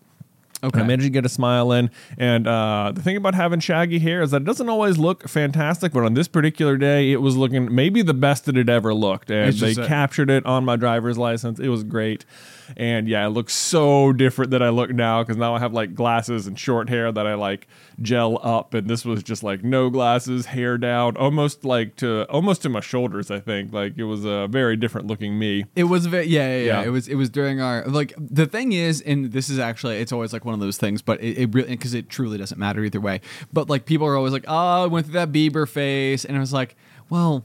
Okay. I managed to get a smile in. And uh, the thing about having shaggy hair is that it doesn't always look fantastic, but on this particular day, it was looking maybe the best that it ever looked. And they a- captured it on my driver's license. It was great. And yeah, it looks so different than I look now because now I have like glasses and short hair that I like gel up. And this was just like no glasses, hair down, almost like to almost to my shoulders, I think. Like it was a very different looking me. It was very yeah, yeah, yeah, Yeah. It was it was during our like the thing is, and this is actually it's always like one of those things, but it, it really because it truly doesn't matter either way. But like people are always like, oh, I went through that Bieber face, and I was like, well,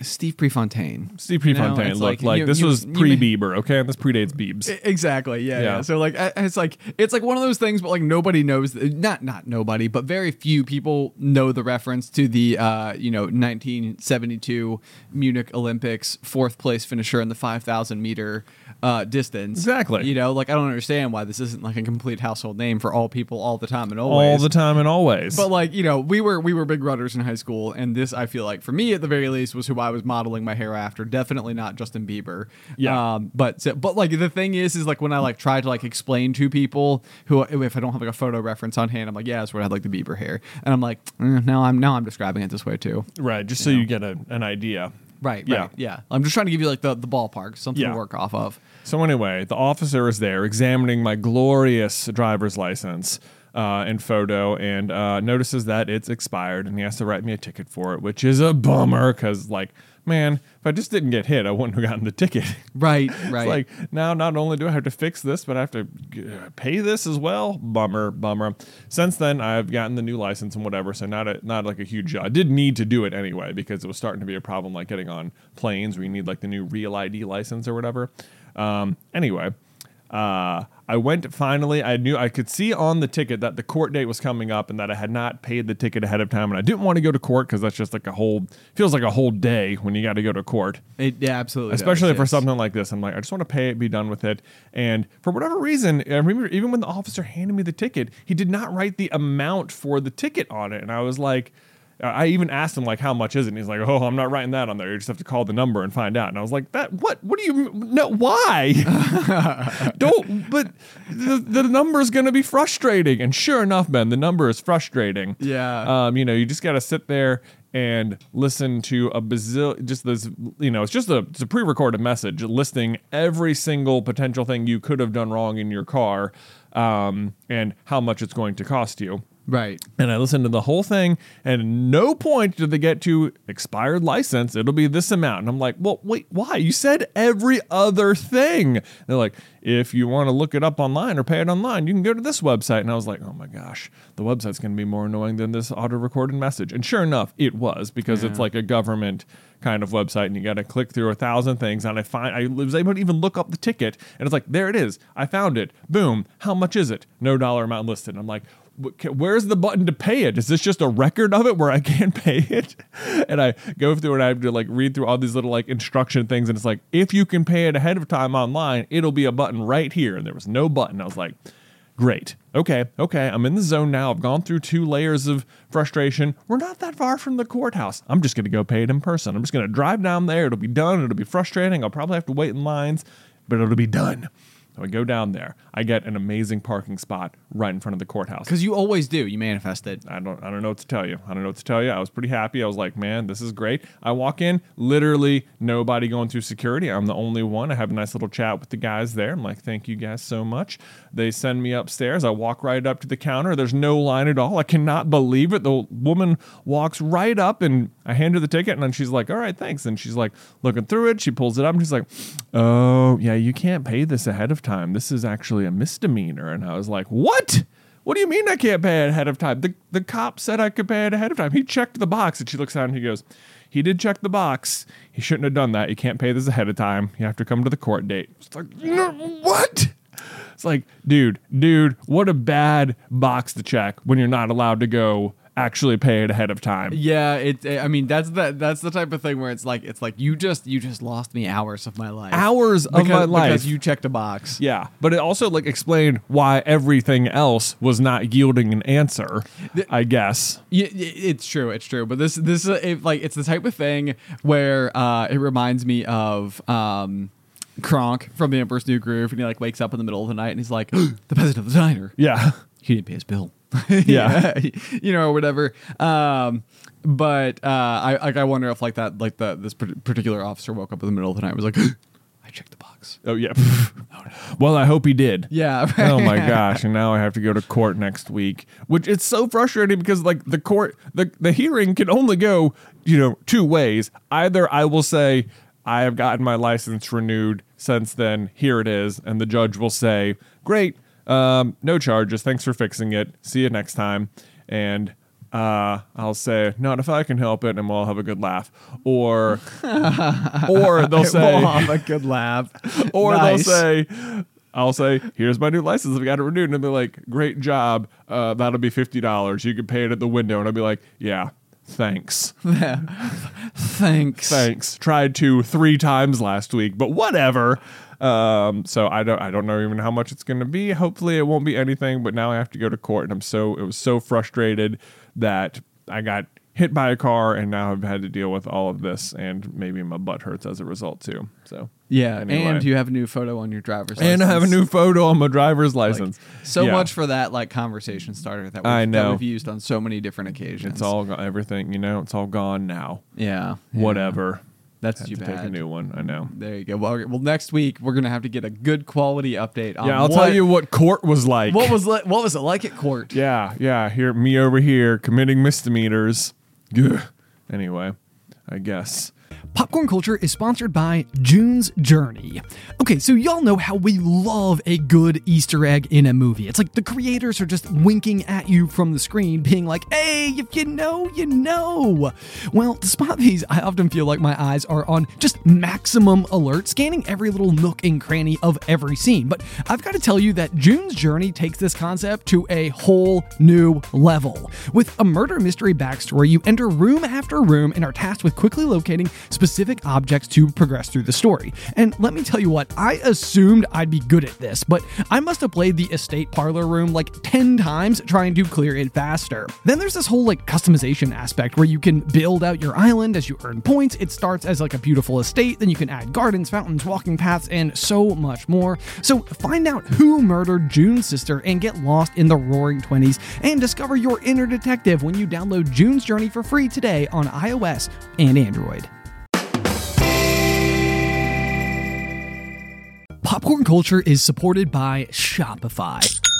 Steve Prefontaine. Steve You know, Prefontaine looked like, you- this you- was pre Bieber, okay? This predates Biebs. Exactly. Yeah, yeah. Yeah. So like, it's like it's like one of those things, but like nobody knows. Not not nobody, but very few people know the reference to the uh, you know 1972 Munich Olympics fourth place finisher in the 5,000 meter uh, distance. Exactly. You know, like I don't understand why this isn't like a complete household name for all people all the time and always. all the time and always. But like you know, we were we were big runners in high school, and this I feel like for me at the very least was who I was modeling my hair after. Definitely not Justin Bieber. Yeah. Um, but but like the thing is, is like when I like try to like explain to people who if I don't have like a photo reference on hand, I'm like, yeah, that's what I had like the Bieber hair, and I'm like, mm, now I'm now I'm describing it this way too. Right, just so you get a, an idea. Right. Yeah. Yeah. I'm just trying to give you like the the ballpark, something Yeah. to work off of. So anyway, the officer is there examining my glorious driver's license uh, and photo, and uh, notices that it's expired, and he has to write me a ticket for it, which is a bummer because, like, man, if I just didn't get hit, I wouldn't have gotten the ticket. Right. [laughs] Right. It's like now, not only do I have to fix this, but I have to uh, pay this as well. Bummer, bummer. Since then, I've gotten the new license and whatever, so not a, not like a huge. Job. I did need to do it anyway because it was starting to be a problem, like getting on planes where you need like the new Real ID license or whatever. Um, anyway, uh, I went finally. I knew I could see on the ticket that the court date was coming up and that I had not paid the ticket ahead of time, and I didn't want to go to court because that's just like a whole feels like a whole day when you got to go to court It, yeah, absolutely. especially does, for yes. something like this. I'm like, I just want to pay it, be done with it. And for whatever reason, I remember even when the officer handed me the ticket, he did not write the amount for the ticket on it, and I was like. I even asked him like how much is it, and he's like, "Oh, I'm not writing that on there. You just have to call the number and find out." And I was like, "That what? What do you no? Why? [laughs] Don't. But the, the number is going to be frustrating." And sure enough, Ben, the number is frustrating. Yeah. Um, you know, you just got to sit there and listen to a bazil just this you know it's just a it's a pre-recorded message listing every single potential thing you could have done wrong in your car um, and how much it's going to cost you Right. and I listened to the whole thing, and no point did they get to expired license. It'll be this amount. And I'm like, well, wait, why? You said every other thing. They're like, if you want to look it up online or pay it online, you can go to this website. And I was like, oh my gosh, the website's going to be more annoying than this auto recorded message. And sure enough, it was because it's like a government kind of website and you got to click through a thousand things and i find i was able to even look up the ticket and it's like there it is i found it boom how much is it no dollar amount listed i'm like "Wh- ca- where's the button to pay it is this just a record of it where i can't [laughs] pay it and i go through and i have to like read through all these little like instruction things and it's like if you can pay it ahead of time online it'll be a button right here and there was no button i was like Great. Okay. Okay. I'm in the zone now. I've gone through two layers of frustration. We're not that far from the courthouse. I'm just going to go pay it in person. I'm just going to drive down there. It'll be done. It'll be frustrating. I'll probably have to wait in lines, but it'll be done. So I go down there. I get an amazing parking spot right in front of the courthouse. Because you always do. You manifest it. I don't I don't know what to tell you. I don't know what to tell you. I was pretty happy. I was like, man, this is great. I walk in, literally nobody going through security. I'm the only one. I have a nice little chat with the guys there. I'm like, thank you guys so much. They send me upstairs. I walk right up to the counter. There's no line at all. I cannot believe it. The woman walks right up and I hand her the ticket and then she's like, all right, thanks. And she's like looking through it. She pulls it up and she's like, oh, yeah, you can't pay this ahead of time. This is actually a misdemeanor. And I was like, what? What do you mean I can't pay it ahead of time? The the cop said I could pay it ahead of time. He checked the box and she looks down and he goes, He did check the box. He shouldn't have done that. You can't pay this ahead of time. You have to come to the court date. It's like, "No, what? It's like, dude, dude, what a bad box to check when you're not allowed to go actually pay it ahead of time. Yeah, it. I mean, that's the that's the type of thing where it's like it's like you just you just lost me hours of my life. Hours of my life. because you checked a box. Yeah, but it also like explained why everything else was not yielding an answer. I guess. Yeah, it's true. It's true. But this this is it, like it's the type of thing where uh, it reminds me of um, Kronk from The Emperor's New Groove, and he like wakes up in the middle of the night and he's like, [gasps] "The peasant of the diner. Yeah. He didn't pay his bill." [laughs] Yeah. [laughs] you know, or whatever. Um, but uh, I like I wonder if like that like the this particular officer woke up in the middle of the night and was like, [gasps] "I checked the box." Oh yeah. [laughs] well, I hope he did. Yeah. oh my gosh! And now I have to go to court next week, which it's so frustrating because like the court, the the hearing can only go, you know, two ways. Either I will say I have gotten my license renewed since then. Here it is, and the judge will say, "Great, um, no charges. Thanks for fixing it. See you next time." And uh, I'll say, "Not if I can help it," and we'll have a good laugh. Or, [laughs] or they'll say, We'll have a good laugh. [laughs] or Nice. they'll say, I'll say, here's my new license. I've got it renewed. And they'll be like, great job. Uh, that'll be $50. You can pay it at the window. And I'll be like, yeah, thanks. [laughs] Thanks. Thanks. Tried to three times last week, but whatever. Um, so I don't, I don't know even how much it's going to be. Hopefully it won't be anything, but now I have to go to court and I'm so, it was so frustrated that I got hit by a car and now I've had to deal with all of this and maybe my butt hurts as a result too. So Yeah, Anyway. and you have a new photo on your driver's license. and I have a new photo on my driver's Like, license. so Yeah. much for that like conversation starter that we've, I that know. we've used on so many different occasions. It's all everything, you know, it's all gone now. yeah, yeah. Whatever. That's Had too to bad. take a new one. I know. There you go. Well, well, next week we're gonna have to get a good quality update. On Yeah, I'll what, tell you what court was like. what was li- what was it like at court. Yeah, yeah. Here, me over here committing misdemeanors. [laughs] Anyway, I guess. Popcorn Culture is sponsored by June's Journey. Okay, so y'all know how we love a good Easter egg in a movie. It's like the creators are just winking at you from the screen, being like, hey, if you know, you know. Well, to spot these, I often feel like my eyes are on just maximum alert, scanning every little nook and cranny of every scene. But I've got to tell you that June's Journey takes this concept to a whole new level. With a murder mystery backstory, you enter room after room and are tasked with quickly locating specific objects to progress through the story. And let me tell you what, I assumed I'd be good at this, but I must have played the estate parlor room like 10 times trying to clear it faster. Then there's this whole like customization aspect where you can build out your island as you earn points. It starts as like a beautiful estate, then you can add gardens, fountains, walking paths, and so much more. So find out who murdered June's sister and get lost in the roaring 20s and discover your inner detective when you download June's Journey for free today on iOS and Android. Popcorn Culture is supported by Shopify.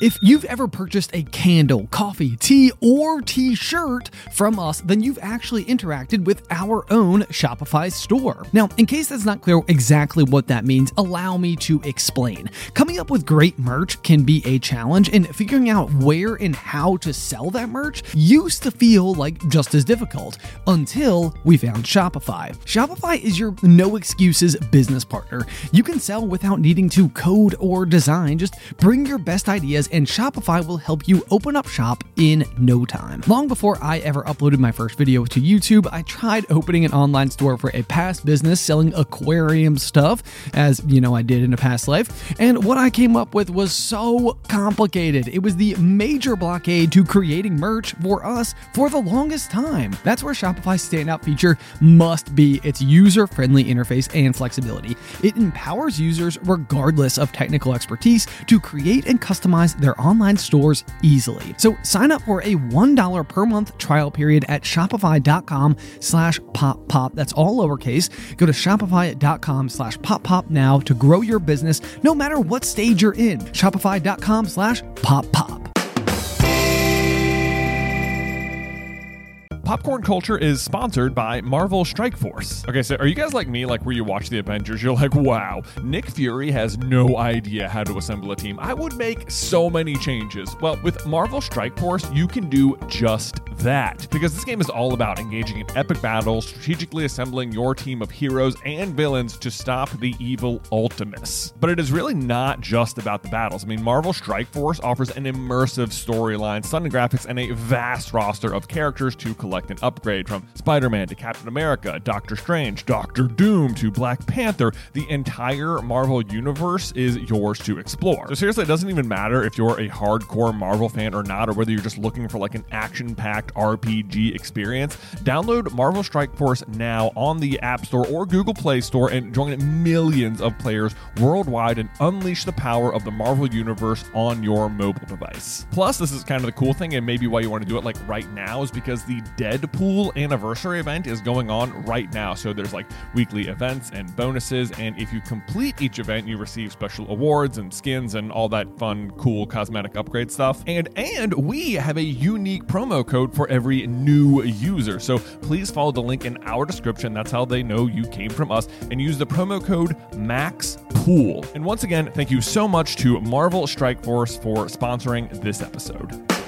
If you've ever purchased a candle, coffee, tea, or t shirt from us, then you've actually interacted with our own Shopify store. Now, in case that's not clear exactly what that means, allow me to explain. Coming up with great merch can be a challenge, and figuring out where and how to sell that merch used to feel like just as difficult until we found Shopify. Shopify is your no excuses business partner. You can sell without needing to code or design, just bring your best ideas and Shopify will help you open up shop in no time. Long before I ever uploaded my first video to YouTube, I tried opening an online store for a past business selling aquarium stuff, as you know I did in a past life, and what I came up with was so complicated. It was the major blockade to creating merch for us for the longest time. That's where Shopify's standout feature must be its user friendly interface and flexibility. It empowers users, regardless of technical expertise, to create and customize their online stores easily. So sign up for a $1 per month trial period at shopify.com slash pop pop. That's all lowercase. Go to shopify.com slash pop pop now to grow your business no matter what stage you're in. Shopify.com slash pop pop. Popcorn Culture is sponsored by Marvel Strike Force. Okay, so are you guys like me, like where you watch the Avengers, you're like, wow, Nick Fury has no idea how to assemble a team. I would make so many changes. Well, with Marvel Strike Force, you can do just that. Because this game is all about engaging in epic battles, strategically assembling your team of heroes and villains to stop the evil Ultimus. But it is really not just about the battles. I mean, Marvel Strike Force offers an immersive storyline, stunning graphics, and a vast roster of characters to collect and upgrade from Spider Man to Captain America, Doctor Strange, Doctor Doom to Black Panther. The entire Marvel universe is yours to explore. So, seriously, it doesn't even matter if you're a hardcore Marvel fan or not, or whether you're just looking for like an action packed RPG experience. Download Marvel Strike Force now on the App Store or Google Play Store and join millions of players worldwide and unleash the power of the Marvel universe on your mobile device. Plus, this is kind of the cool thing, and maybe why you want to do it like right now is because the Deadpool anniversary event is going on right now. So there's like weekly events and bonuses, and if you complete each event, you receive special awards and skins and all that fun, cool cosmetic upgrade stuff. And and we have a unique promo code for every new user. So please follow the link in our description. That's how they know you came from us, and use the promo code MAXPOOL. And once again, thank you so much to Marvel Strike Force for sponsoring this episode.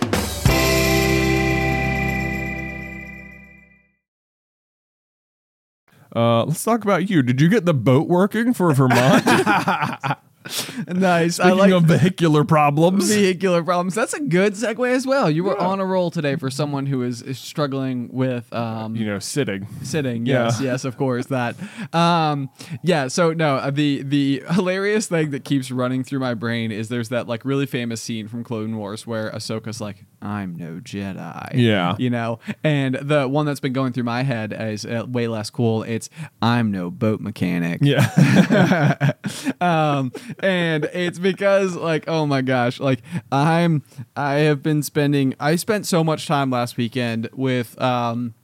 Uh, let's talk about you. Did you get the boat working for Vermont? [laughs] nice. I Speaking like of vehicular problems, vehicular problems. That's a good segue as well. You were Yeah. on a roll today for someone who is, is struggling with um, you know, sitting. sitting. Yeah. Yes, yes, of course that. Um, yeah. So no, uh, the the hilarious thing that keeps running through my brain is there's that like really famous scene from Clone Wars where Ahsoka's like, I'm no Jedi. Yeah. You know, and the one that's been going through my head is uh, way less cool. It's I'm no boat mechanic. Yeah. [laughs] um, and it's because like oh my gosh like i'm i have been spending i spent so much time last weekend with um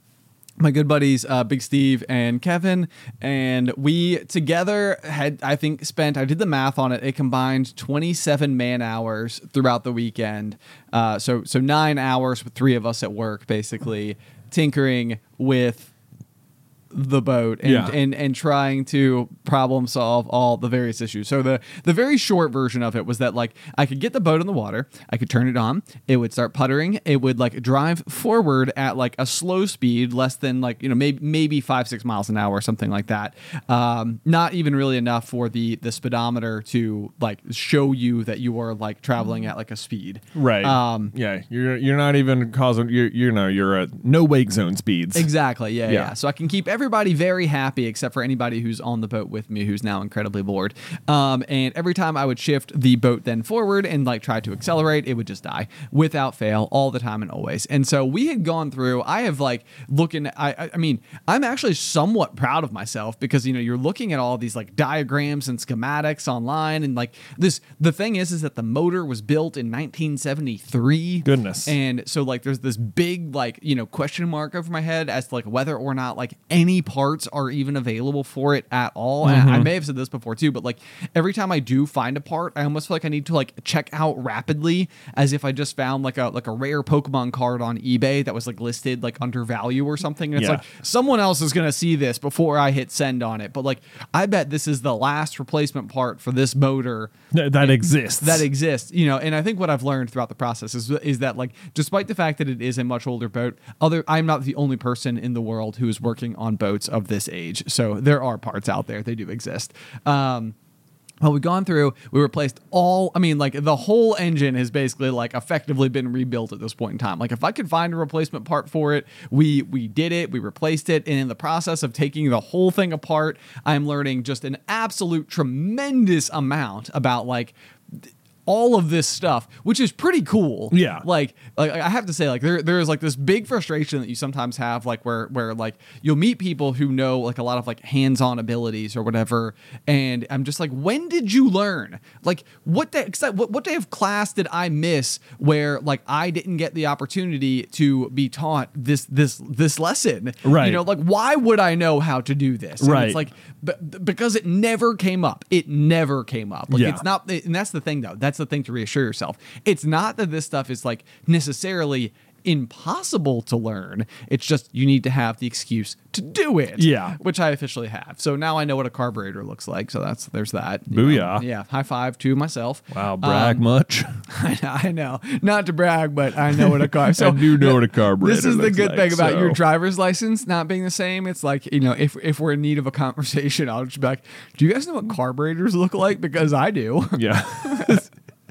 my good buddies uh, big steve and kevin and we together had i think spent i did the math on it. It combined 27 man hours throughout the weekend. Uh, so so nine hours with three of us at work basically tinkering with the boat and, Yeah. and and trying to problem solve all the various issues. So the the very short version of it was that like I could get the boat in the water, I could turn it on, it would start puttering, it would like drive forward at like a slow speed, less than like you know maybe maybe five six miles an hour or something like that. Um, not even really enough for the the speedometer to like show you that you are like traveling at like a speed. right. Um, yeah. You're you're not even causing you're you know you're at no wake zone speeds. Exactly. Yeah, yeah. Yeah. So I can keep everybody very happy except for anybody who's on the boat with me who's now incredibly bored. Um, and every time I would shift the boat then forward and like try to accelerate, it would just die without fail all the time and always. And so we had gone through, I have like looking, I, I, mean, I'm actually somewhat proud of myself because, you know, you're looking at all these like diagrams and schematics online and like this, the thing is, is that the motor was built in 1973. Goodness. And so like there's this big like, you know, question mark over my head as to like whether or not like any parts are even available for it at all. And I mm-hmm. may have said this before too, but like every time I do find a part, I almost feel like I need to like check out rapidly as if I just found like a like a rare Pokemon card on eBay that was like listed like under value or something. And it's Yeah. like someone else is gonna see this before I hit send on it. But like I bet this is the last replacement part for this motor Th- that exists. that exists you know and i think what i've learned throughout the process is, is that like despite the fact that it is a much older boat other i'm not the only person in the world who is working on boats of this age. So there are parts out there. They do exist. Um well, we've gone through, we replaced all, I mean, like the whole engine has basically like effectively been rebuilt at this point in time. Like if I could find a replacement part for it, we we did it, we replaced it, and in the process of taking the whole thing apart, I'm learning just an absolute tremendous amount about like all of this stuff, which is pretty cool. Yeah. Like, like I have to say, like there there is like this big frustration that you sometimes have, like where where like you'll meet people who know like a lot of like hands-on abilities or whatever, and I'm just like, when did you learn? Like, what day? I- What what day of class did I miss where like I didn't get the opportunity to be taught this this this lesson? Right. You know, like why would I know how to do this? And Right. It's like b- because it never came up. It never came up. Like Yeah. it's not and that's the thing though that's the thing to reassure yourself it's not that this stuff is like necessarily impossible to learn it's just you need to have the excuse to do it Yeah. which i officially have so now i know what a carburetor looks like so that's there's that you know. Yeah high five to myself wow, brag Um, much. [laughs] I know, I know not to brag but i know what a car so [laughs] I do know what a carburetor this is the good like, thing about your driver's license not being the same. It's like you know, if if we're in need of a conversation, [laughs] I'll just be like, "Do you guys know what carburetors look like?" Because I do. Yeah.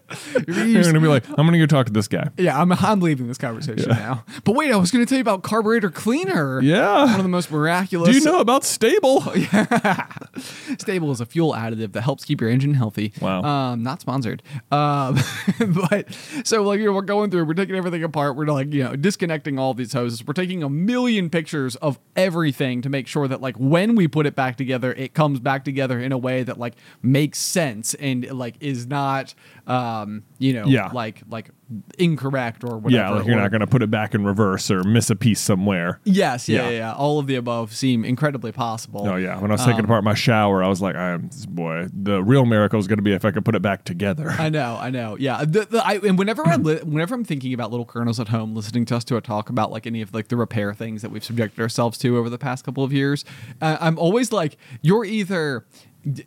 [laughs] You're gonna be like, I'm gonna go talk to this guy. yeah, I'm I'm leaving this conversation now. But wait, I was going to tell you about carburetor cleaner. Yeah. one of the most miraculous. Do you know about STA-BIL? [laughs] yeah, STA-BIL is a fuel additive that helps keep your engine healthy. Wow. Um, not sponsored. Um, [laughs] but so like you know, we're going through, we're taking everything apart. We're like you know disconnecting all these hoses. We're taking a million pictures of everything to make sure that like when we put it back together, it comes back together in a way that like makes sense and like is not um you know Yeah. like like incorrect or whatever. Yeah, like you're or- not gonna put it back in reverse or miss a piece somewhere. Yes, yeah, Yeah. yeah. All of the above seem incredibly possible. Oh yeah, when I was taking Um, apart my shower, I was like, "I am boy." The real miracle is going to be if I could put it back together. I know, I know. Yeah, the, the, I, and whenever I li- whenever I'm thinking about little kernels at home, listening to us to a talk about like any of like the repair things that we've subjected ourselves to over the past couple of years, uh, I'm always like, you're either. d-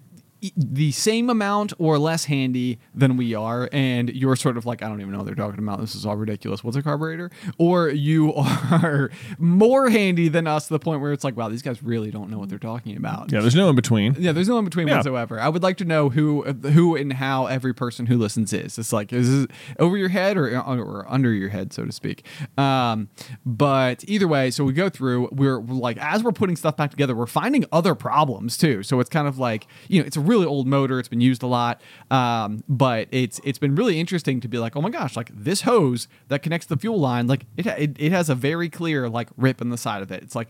the same amount or less handy than we are, and you're sort of like, I don't even know what they're talking about. This is all ridiculous. What's a carburetor? Or you [laughs] are more handy than us to the point where it's like, wow, these guys really don't know what they're talking about. Yeah, there's no in between. Yeah, there's no in between Yeah. whatsoever. I would like to know who, who, and how every person who listens is. It's like is it over your head or, or under your head, so to speak. Um, but either way, so we go through. We're, like as we're putting stuff back together, we're finding other problems too. So it's kind of like you know, it's really old motor. It's been used a lot, um, but it's it's been really interesting to be like, oh my gosh, like this hose that connects the fuel line, like it it, it has a very clear like rip in the side of it. It's like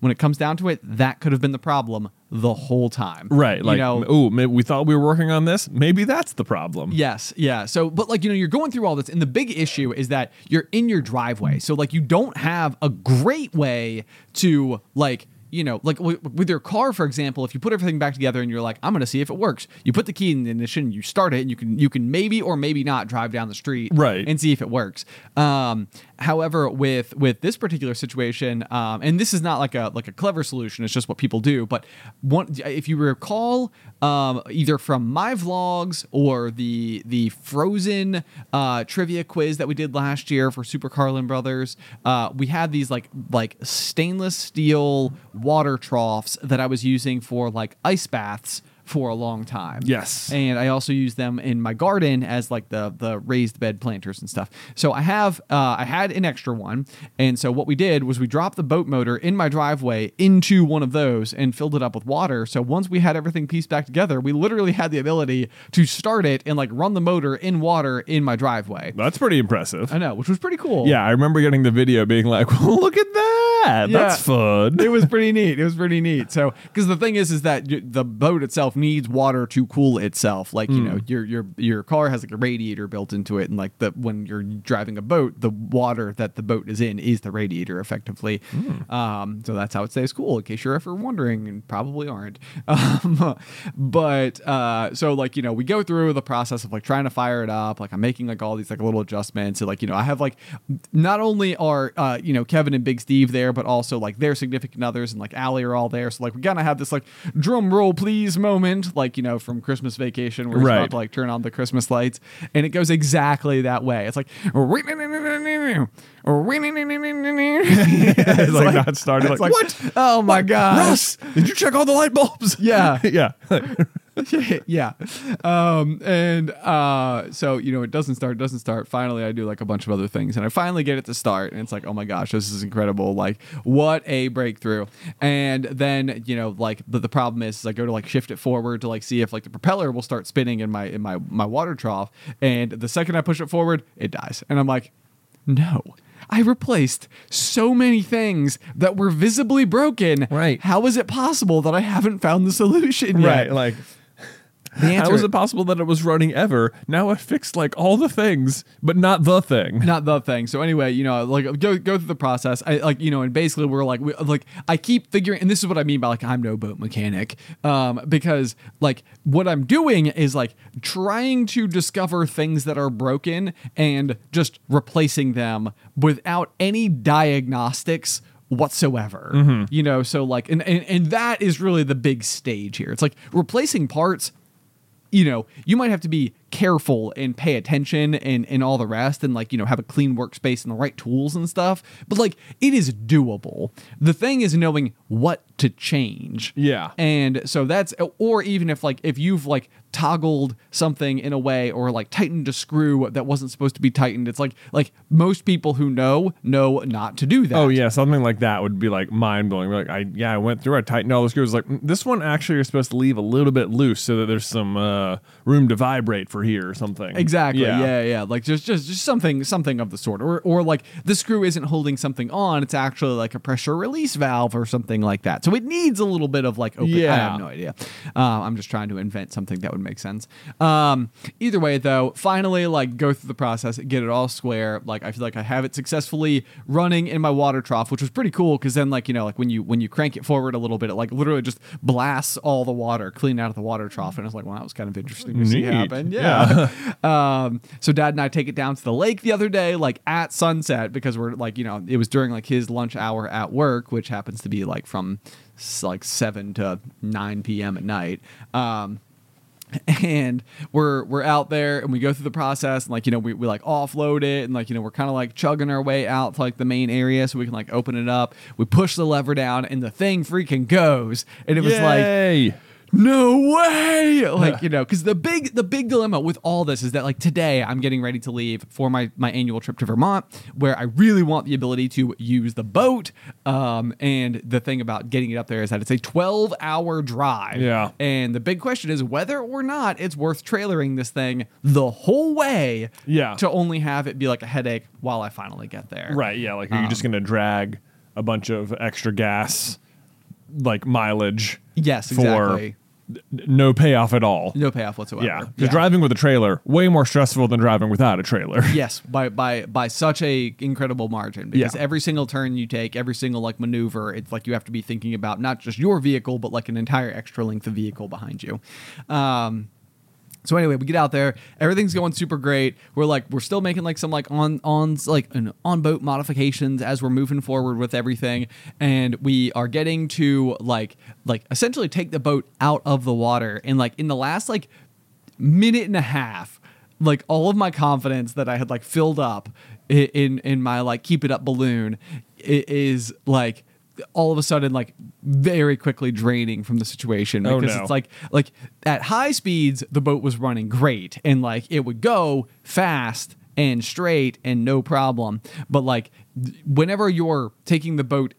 when it comes down to it, that could have been the problem the whole time. Right. Like, you know, maybe we thought we were working on this. Maybe that's the problem. Yes, yeah. So, but like, you know, you're going through all this, and the big issue is that you're in your driveway. So, like, you don't have a great way to, like, you know, like w- with your car, for example, if you put everything back together and you're like, I'm going to see if it works, you put the key in the ignition, you start it, and you can you can maybe or maybe not drive down the street, Right. and see if it works. Um, however, with with this particular situation, um, and this is not like a like a clever solution, it's just what people do. But one, if you recall, um, either from my vlogs or the the Frozen uh, trivia quiz that we did last year for Super Carlin Brothers, uh, we had these like like stainless steel water troughs that I was using for like ice baths for a long time. Yes. And I also use them in my garden as like the the raised bed planters and stuff. So I have uh, I had an extra one, and so what we did was we dropped the boat motor in my driveway into one of those and filled it up with water. So once we had everything pieced back together, we literally had the ability to start it and like run the motor in water in my driveway. That's pretty impressive. I know, which was pretty cool. Yeah, I remember getting the video being like, well, [laughs] look at that. Yeah. That's fun. it was pretty [laughs] neat. It was pretty neat. So, because the thing is, is that y- the boat itself needs water to cool itself. Like you know, your your your car has like a radiator built into it, and like the when you're driving a boat, the water that the boat is in is the radiator, effectively. Um, so that's how it stays cool. In case you're ever wondering, and probably aren't. [laughs] Um, but uh, so like you know, we go through the process of like trying to fire it up. Like I'm making like all these like little adjustments. So like you know, I have like not only are uh, you know Kevin and Big Steve there, but also like their significant others and like Allie are all there. So like we gotta have this like drum roll please moment, like you know from Christmas Vacation where we're Right. about to like turn on the Christmas lights, and it goes exactly that way. It's like [laughs] it's like, not started. it's Like, like, what? Oh my god, Russ, did you check all the light bulbs? Yeah. [laughs] yeah. [laughs] [laughs] yeah. Um, and uh, so, you know, it doesn't start, doesn't start. Finally, I do like a bunch of other things and I finally get it to start. And it's like, oh my gosh, this is incredible. Like, what a breakthrough. And then, you know, like the, the problem is, is I go to like shift it forward to like see if like the propeller will start spinning in my, in my, my water trough. And the second I push it forward, it dies. And I'm like, no. I replaced so many things that were visibly broken. Right. How is it possible that I haven't found the solution yet? Right. Like, how is it possible that it was running ever? Now I fixed like all the things, but not the thing. not the thing. So anyway, you know, like go go through the process. I like you know, and basically we're like we, like I keep figuring, and this is what I mean by like I'm no boat mechanic, um, because like what I'm doing is like trying to discover things that are broken and just replacing them without any diagnostics whatsoever you know so like and, and and that is really the big stage here it's like replacing parts you know, you might have to be careful and pay attention and, and all the rest and like, you know, have a clean workspace and the right tools and stuff. But like it is doable. The thing is knowing what to change. Yeah. And so that's or even if like if you've like toggled something in a way or like tightened a screw that wasn't supposed to be tightened, it's like like most people who know know not to do that. Oh yeah, something like that would be like mind blowing. Like I yeah, I went through, I tightened all the screws. Like "Mm, this one actually you're supposed to leave a little bit loose so that there's some uh, room to vibrate for here or something. Exactly. Yeah. yeah, yeah. Like just just just something something of the sort. Or or like the screw isn't holding something on, it's actually like a pressure release valve or something like that. So it needs a little bit of like open I have no idea. Um, I'm just trying to invent something that would make sense. Um, either way though, finally like go through the process, get it all square. Like I feel like I have it successfully running in my water trough, which was pretty cool because then like, you know, like when you when you crank it forward a little bit, it like literally just blasts all the water clean out of the water trough. And I was like, well, that was kind of interesting to see happen. Yeah. [laughs] [laughs] um, so dad and I take it down to the lake the other day, like at sunset, because we're like, you know, it was during like his lunch hour at work, which happens to be like from like 7 to 9 p.m. at night. Um, [laughs] and we're we're out there and we go through the process and like you know we, we like offload it and like you know we're kind of like chugging our way out to like the main area so we can like open it up we push the lever down and the thing freaking goes and it was like. No way like you know because the big the big dilemma with all this is that like today i'm getting ready to leave for my my annual trip to vermont where i really want the ability to use the boat um and the thing about getting it up there is that it's a 12 hour drive Yeah. and the big question is whether or not it's worth trailering this thing the whole way Yeah. to only have it be like a headache while i finally get there Right. Yeah. Like, are you Um, just going to drag a bunch of extra gas, like mileage, yes for exactly no payoff at all? no payoff whatsoever Yeah. Because driving with a trailer, way more stressful than driving without a trailer. [laughs] Yes, by by by such a incredible margin because Yeah. every single turn you take, every single like maneuver, it's like you have to be thinking about not just your vehicle but like an entire extra length of vehicle behind you. Um so anyway, we get out there, everything's going super great. We're like we're still making like some like on on like an on boat modifications as we're moving forward with everything. And we are getting to like like essentially take the boat out of the water. And like in the last like minute and a half like all of my confidence that i had like filled up in in my like keepy uppy balloon is like all of a sudden like very quickly draining from the situation Oh, because no. it's like like at high speeds the boat was running great and like it would go fast and straight and no problem but like whenever you're taking the boat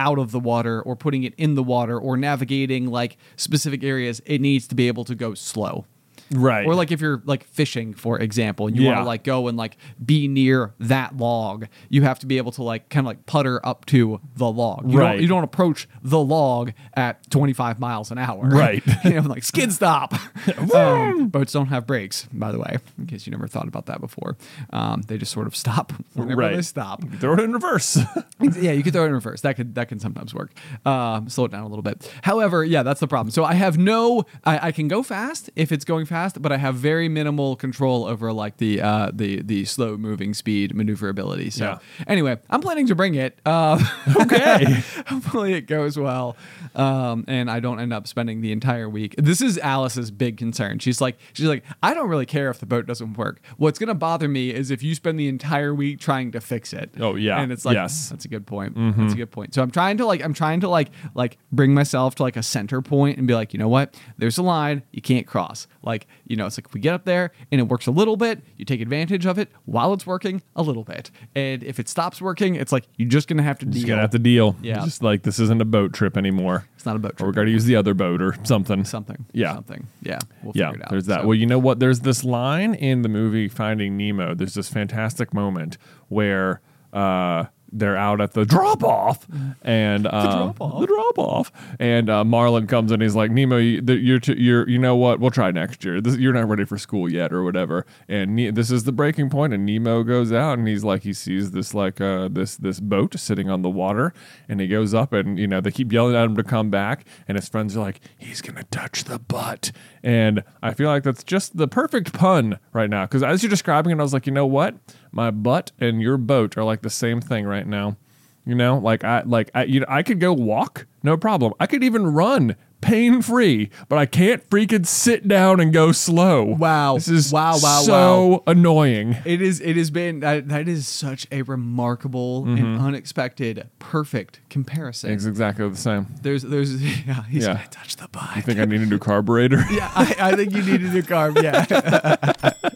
out of the water or putting it in the water or navigating like specific areas, it needs to be able to go slow. Right. Or like if you're like fishing, for example, and you want to like go and like be near that log, you have to be able to like kind of like putter up to the log. You Right. Don't, you don't approach the log at 25 miles an hour. Right. [laughs] you know, like skid stop. [laughs] um, boats don't have brakes, by the way, in case you never thought about that before. Um, they just sort of stop [laughs] whenever Right. they stop. Throw it in reverse. yeah, you could throw it in reverse. That could that can sometimes work. Um, slow it down a little bit. However, yeah, that's the problem. So I have no. I, I can go fast if it's going fast, but I have very minimal control over like the uh, the the slow moving speed maneuverability. So Yeah. anyway, I'm planning to bring it. Uh, [laughs] okay. [laughs] hopefully it goes well, um, and I don't end up spending the entire week. This is Alice's big concern. She's like, she's like, I don't really care if the boat doesn't work. What's gonna bother me is if you spend the entire week trying to fix it. Oh, yeah. and it's like, Yes. that's a good point. That's a good point. So I'm trying to like, I'm trying to like, like bring myself to like a center point and be like, you know what? There's a line you can't cross. Like, you know, it's like we get up there and it works a little bit, you take advantage of it while it's working a little bit. And if it stops working, it's like you're just gonna have to Just deal. gotta have to deal. Yeah. Just like this isn't a boat trip anymore. It's not a boat trip. Or we're gonna use the other boat or something. something. Yeah. Something. Yeah. We'll Yeah, figure it out. there's that. So- Well, you know what? There's this line in the movie Finding Nemo. There's this fantastic moment where uh, they're out at the drop off, and uh, the drop off, and uh, Marlin comes in. He's like, Nemo, you, you're t- you're, you know what? We'll try next year. This, you're not ready for school yet, or whatever. And ne- this is the breaking. And Nemo goes out, and he's like, he sees this like uh, this this boat sitting on the water, and he goes up, and you know they keep yelling at him to come back, and his friends are like, he's gonna touch the butt, and I feel like that's just the perfect pun right now. Because as you're describing it, I was like, you know what? My butt and your boat are like the same thing right now. You know, like I like I you know I could go walk, no problem. I could even run pain free, but I can't freaking sit down and go slow. Wow. This is Wow, wow, so annoying. It is. It has been. That, that is such a remarkable and mm-hmm. unexpected, perfect comparison. It's exactly the same. There's. There's. [laughs] Yeah. He's Yeah. gonna touch the butt. I think I need a new carburetor. [laughs] yeah. I, I think you need a new carb. Yeah. [laughs]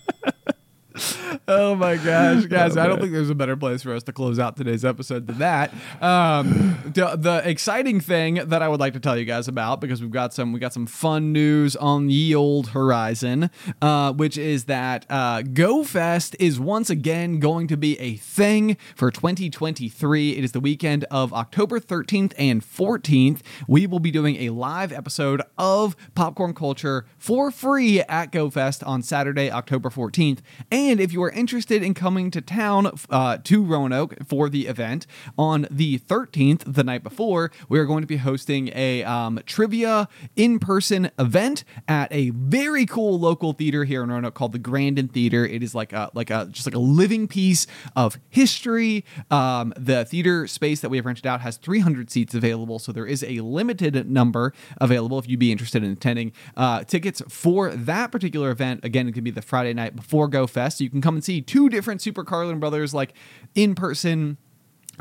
Oh my gosh, [laughs] guys! I don't think there's a better place for us to close out today's episode than that. Um, [laughs] the, the exciting thing that I would like to tell you guys about because we've got some we got some fun news on the old horizon, uh, which is that uh, GoFest is once again going to be a thing for 2023. It is the weekend of October 13th and 14th. We will be doing a live episode of Popcorn Culture for free at GoFest on Saturday, October 14th. And if you are interested in coming to town uh, to Roanoke for the event on the 13th, the night before, we are going to be hosting a um, trivia in person event at a very cool local theater here in Roanoke called the Grandin Theater. It is like a like a just like a living piece of history. Um, the theater space that we have rented out has 300 seats available, so there is a limited number available if you'd be interested in attending. Uh, tickets for that particular event again it could be the Friday night before Go Fest. So you can come and see two different Super Carlin Brothers like in person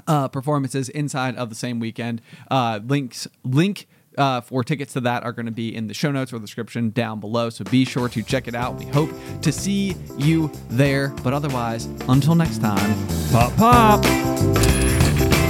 uh, performances inside of the same weekend. Uh, links link uh, for tickets to that are going to be in the show notes or description down below. So be sure to check it out. We hope to see you there. But otherwise, until next time, Pop, pop.